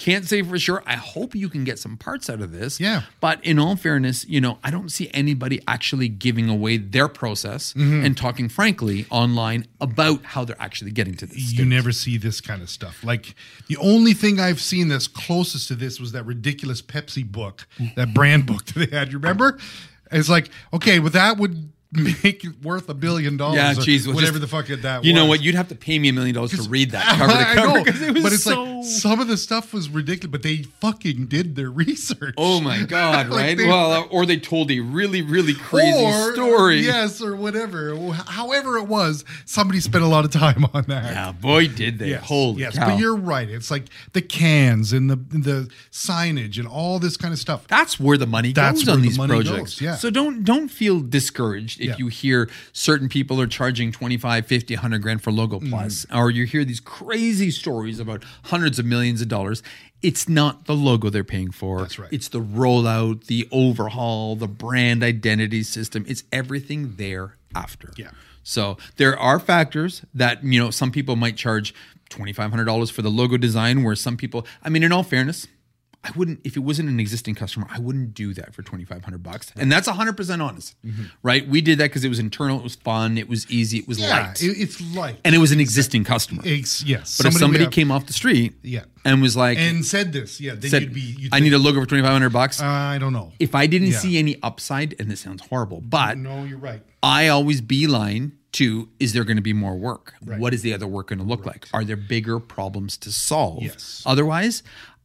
can't say for sure. I hope you can get some parts out of this. Yeah. But in all fairness, you know, I don't see anybody actually giving away their process Mm-hmm. and talking frankly online about how they're actually getting to this. you stage. never see this kind of stuff. Like the only thing I've seen that's closest to this was that ridiculous Pepsi book, that brand book [LAUGHS] that they had. You remember? It's like, okay, well, that would make it worth a billion dollars. Yeah, geez, well, whatever just- the fuck it that You know what? You'd have to pay me a million dollars to read that [LAUGHS] cover to cover because it was but it's so. like some of the stuff was ridiculous, but they fucking did their [LAUGHS] research. Oh my [LAUGHS] god! Like Right? they- well, or they told a really, really crazy story. Yes, or whatever. However it was, somebody spent a lot of time on that. Yeah, boy, did they! Yes, Holy yes, cow! but you're right. It's like the cans and the the signage and all this kind of stuff. that's where the money That's goes where on the these money projects. goes, yeah. So don't don't feel discouraged if Yeah. you hear certain people are charging 25, 50, 100 grand for logo Mm. plus or you hear these crazy stories about hundreds of millions of dollars. It's not the logo they're paying for. That's right. It's the rollout, the overhaul, the brand identity system. It's everything thereafter. Yeah. So there are factors that you know some people might charge twenty five hundred dollars for the logo design, where some people. I mean, in all fairness, I wouldn't if it wasn't an existing customer, I wouldn't do that for twenty five hundred bucks, and that's hundred percent honest, mm-hmm. right? We did that because it was internal, it was fun, it was easy, it was Yeah, light, it- it's light. and it was an existing customer. It's, yes, but if somebody have- came off the street, Yeah. and was like, and said this, yeah, then said, you'd be. You'd I need a logo for twenty five hundred bucks. I don't know. if I didn't yeah. see any upside, and this sounds horrible, but no, you're right. I always beeline to is there going to be more work? What is the other work going to look like? Are there bigger problems to solve? Yes. Otherwise,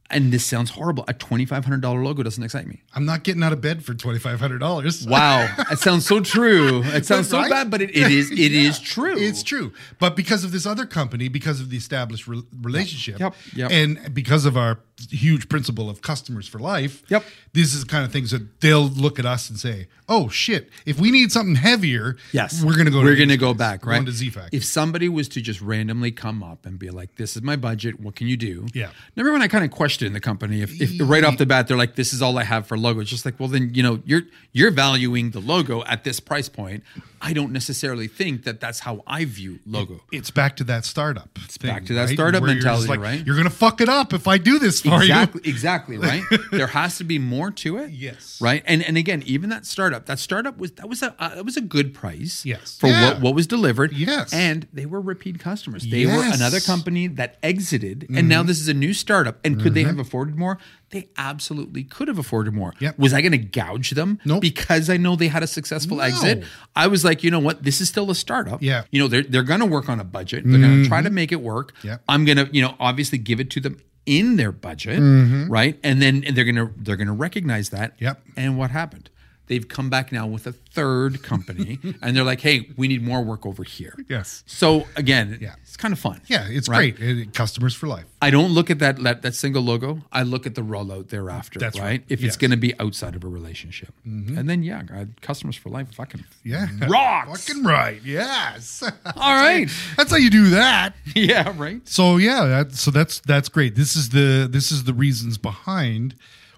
and this sounds horrible, a $2,500 logo doesn't excite me. I'm not getting out of bed for twenty five hundred dollars. Wow. it sounds so true. It [LAUGHS] sounds so bad, but it, it is it is true. It's true. But because of this other company, because of the established re- relationship, Yep, yep. and because of our huge principle of customers for life, Yep. These is the kind of things that they'll look at us and say, "Oh shit! If we need something heavier, Yes, we're gonna go. We're to gonna go back, right? Going to ZFAC. If somebody was to just randomly come up and be like, "This is my budget. What can you do?" Yeah. Remember when I kind of questioned the company if, if right off the bat they're like, "This is all I have for logo." It's just like, well, then you know you're you're valuing the logo at this price point. I don't necessarily think that that's how I view logo. it's back to that startup. It's back to that startup mentality, right? You're gonna fuck it up if I do this for exactly, you. exactly, right? [LAUGHS] there has to be more to it. Yes. Right. And and again, even that startup, that startup was that was a uh, that was a good price. Yes. For Yeah. what what was delivered. Yes. And they were repeat customers. They Yes. were another company that exited, and now this is a new startup. And could they have afforded more? They absolutely could have afforded more. Yep. Was I going to gouge them? Nope. Because I know they had a successful No. exit. I was like, you know what? This is still a startup. Yeah. You know, they're they're going to work on a budget. They're going to mm-hmm. try to make it work. Yep. I'm gonna, you know, obviously give it to them in their budget, mm-hmm. right? And then they're gonna they're gonna recognize that. Yep. And what happened? They've come back now with a third company, [LAUGHS] and they're like, "Hey, we need more work over here." Yes. So again, Yeah. it's kind of fun. Yeah, it's right? great. It- customers for life. I don't look at that, that that single logo. I look at the rollout thereafter. That's right. right. If Yes. Mm-hmm. it's going to be outside of a relationship, and then yeah, God, customers for life, fucking Yeah. rocks. Fucking right. Yes. [LAUGHS] All right. That's how you do that. [LAUGHS] yeah. Right. So yeah, that, so that's that's great. This is the this is the reasons behind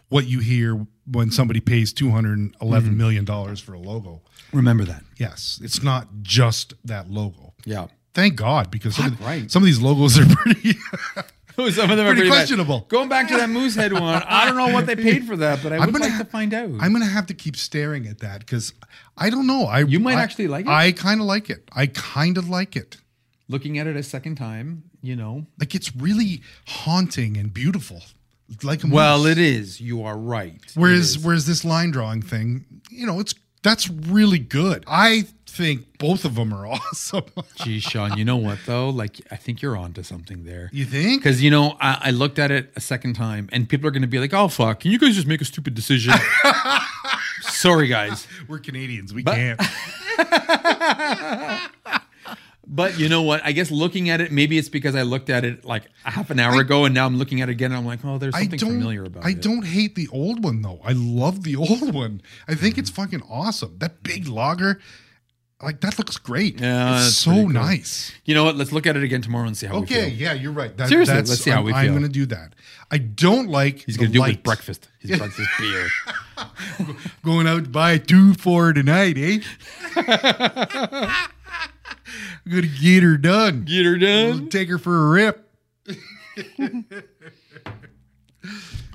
what you hear when somebody pays two hundred eleven Mm-hmm. million dollars for a logo. Remember that. Yes, it's not just that logo. Yeah. Thank God, because some, of, Fuck, right. some of these logos are [LAUGHS] pretty. [LAUGHS] Some of them are Pretty pretty bad. questionable. Going back to that Moosehead one, I don't know what they paid for that, but I [LAUGHS] am would like ha- to find out. I'm gonna have to keep staring at that because I don't know. I You might I- actually like it? I kind of like it. I kind of like it. Looking at it a second time, you know. Like it's really haunting and beautiful. Like a Well, moose. it is. You are right. Whereas whereas this line drawing thing, you know, it's that's really good. I think both of them are [LAUGHS] awesome. gee Shawn, you know what though? Like, I think you're onto something there. you think? Because you know, I, I looked at it a second time, and people are going to be like, "Oh fuck, can you guys just make a stupid decision?" [LAUGHS] Sorry, guys, We're Canadians. We But- can't. [LAUGHS] but you know what? I guess looking at it, maybe it's because I looked at it like a half an hour ago, and now I'm looking at it again, and I'm like, "Oh, there's I something familiar about I it." I don't hate the old one though. I love the [LAUGHS] old one. I think it's fucking awesome. That big logger, like that looks great. Yeah, it's so cool. nice. You know what? Let's look at it again tomorrow and see how we Okay, feel. yeah, you're right. That, Seriously, that's, let's see how I'm, we I'm going to do that. I don't like. He's going to do it with light. breakfast. His [LAUGHS] breakfast beer. Going out to buy a two for tonight, eh? [LAUGHS] I'm gonna get her done. Get her done. Take her for a rip.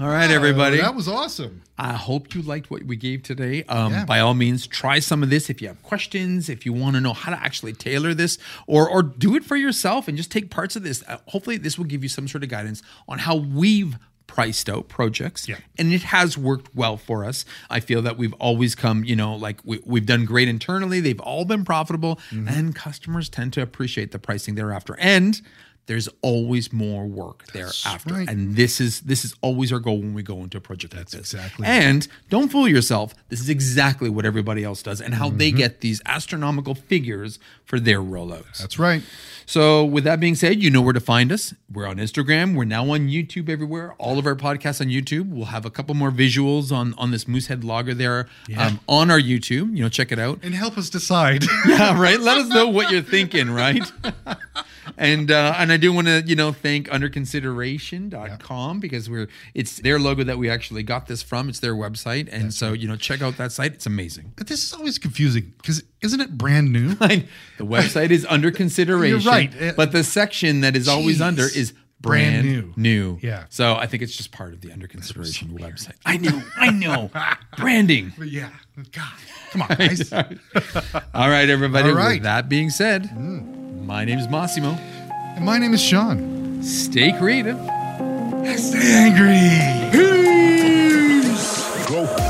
All right, everybody. that was awesome. I hope you liked what we gave today. Um, Yeah. By all means, try some of this if you have questions, if you want to know how to actually tailor this, or or do it for yourself and just take parts of this. Uh, hopefully, this will give you some sort of guidance on how we've priced out projects. Yeah. and it has worked well for us. I feel that we've always come you know like we, we've done great internally. They've all been profitable. Mm-hmm. and customers tend to appreciate the pricing thereafter. And there's always more work thereafter right. and this is this is always our goal when we go into a project like this exactly and don't fool yourself. This is exactly what everybody else does and how they Mm-hmm. get these astronomical figures for their rollouts. That's right. So, with that being said, you know where to find us. We're on Instagram. We're now on YouTube everywhere. All of our podcasts on YouTube. We'll have a couple more visuals on on this Moosehead Logger there um, on our YouTube. You know, check it out. And help us decide. [LAUGHS] Yeah, right. Let us know what [LAUGHS] you're thinking, right? [LAUGHS] and uh, and I do want to you know thank underconsideration.com because we're it's their logo that we actually got this from. It's their website, and so you know check out that site. It's amazing. But this is always confusing because isn't it brand new? [LAUGHS] the website is under [LAUGHS] consideration, You're right. But the section that is always under is brand, Brand new. new. Yeah. So I think it's just part of the under consideration website. I know, I know. [LAUGHS] Branding. But yeah. God. Come on, guys. All right, everybody. All right. With that being said, my name is Massimo. and my name is Shawn. Stay creative. Stay angry. Peace. Go.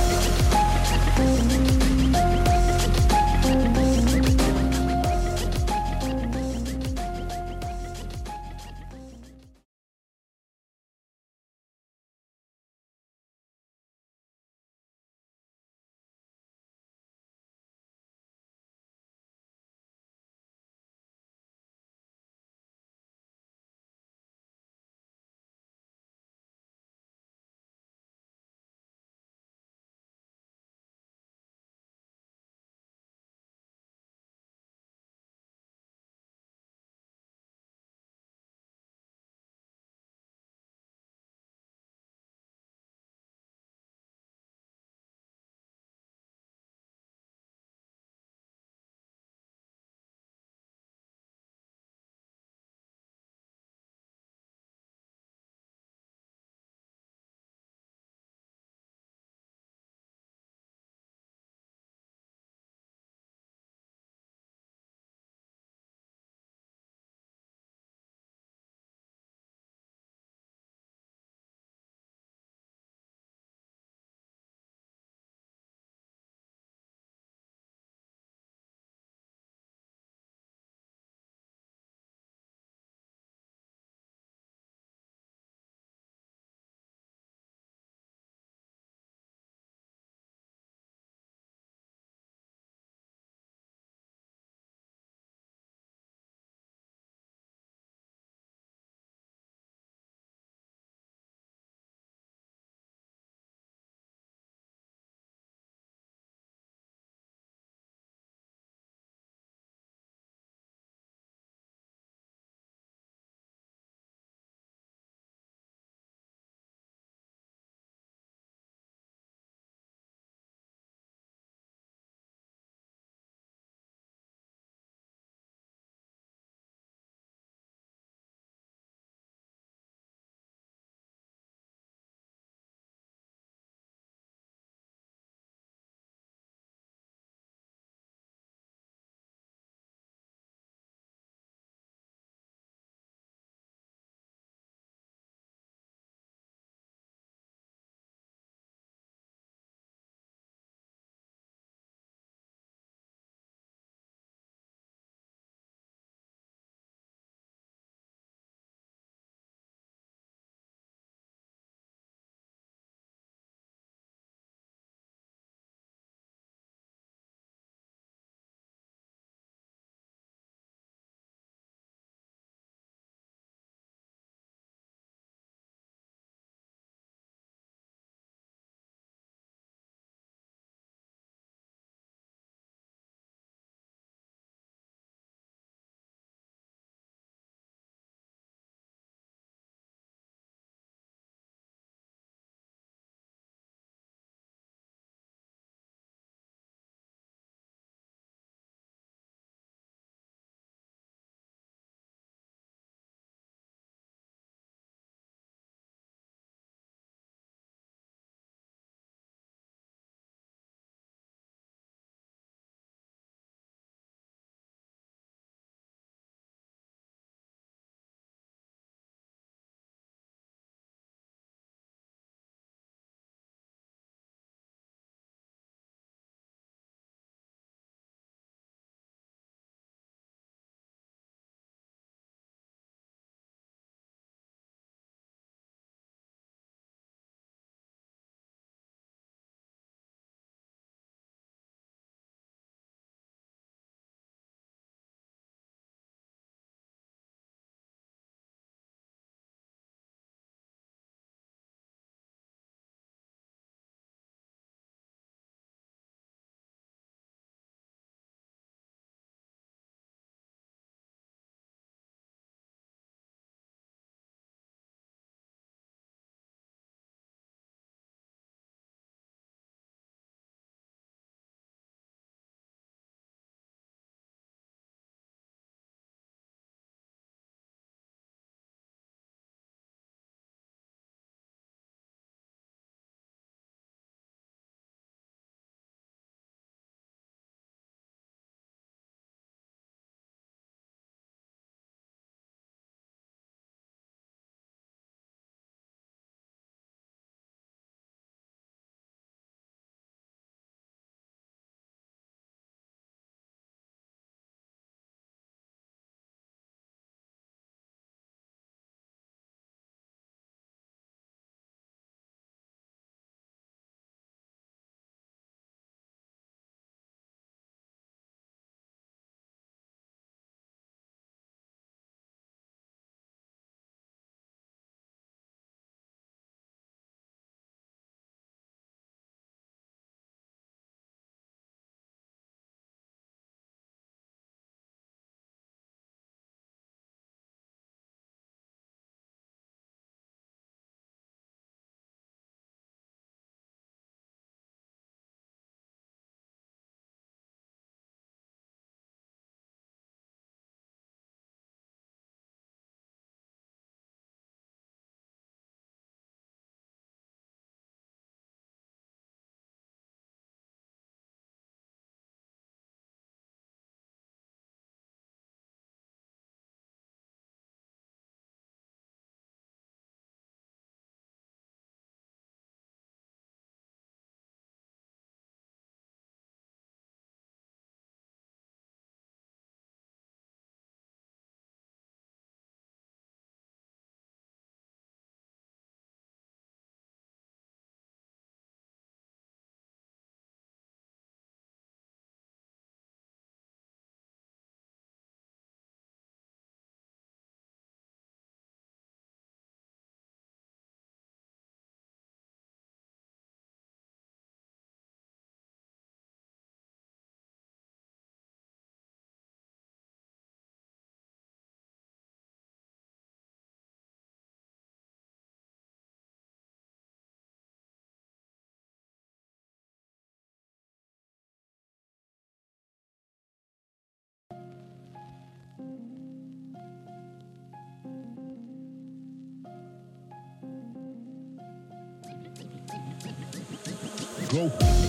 Go.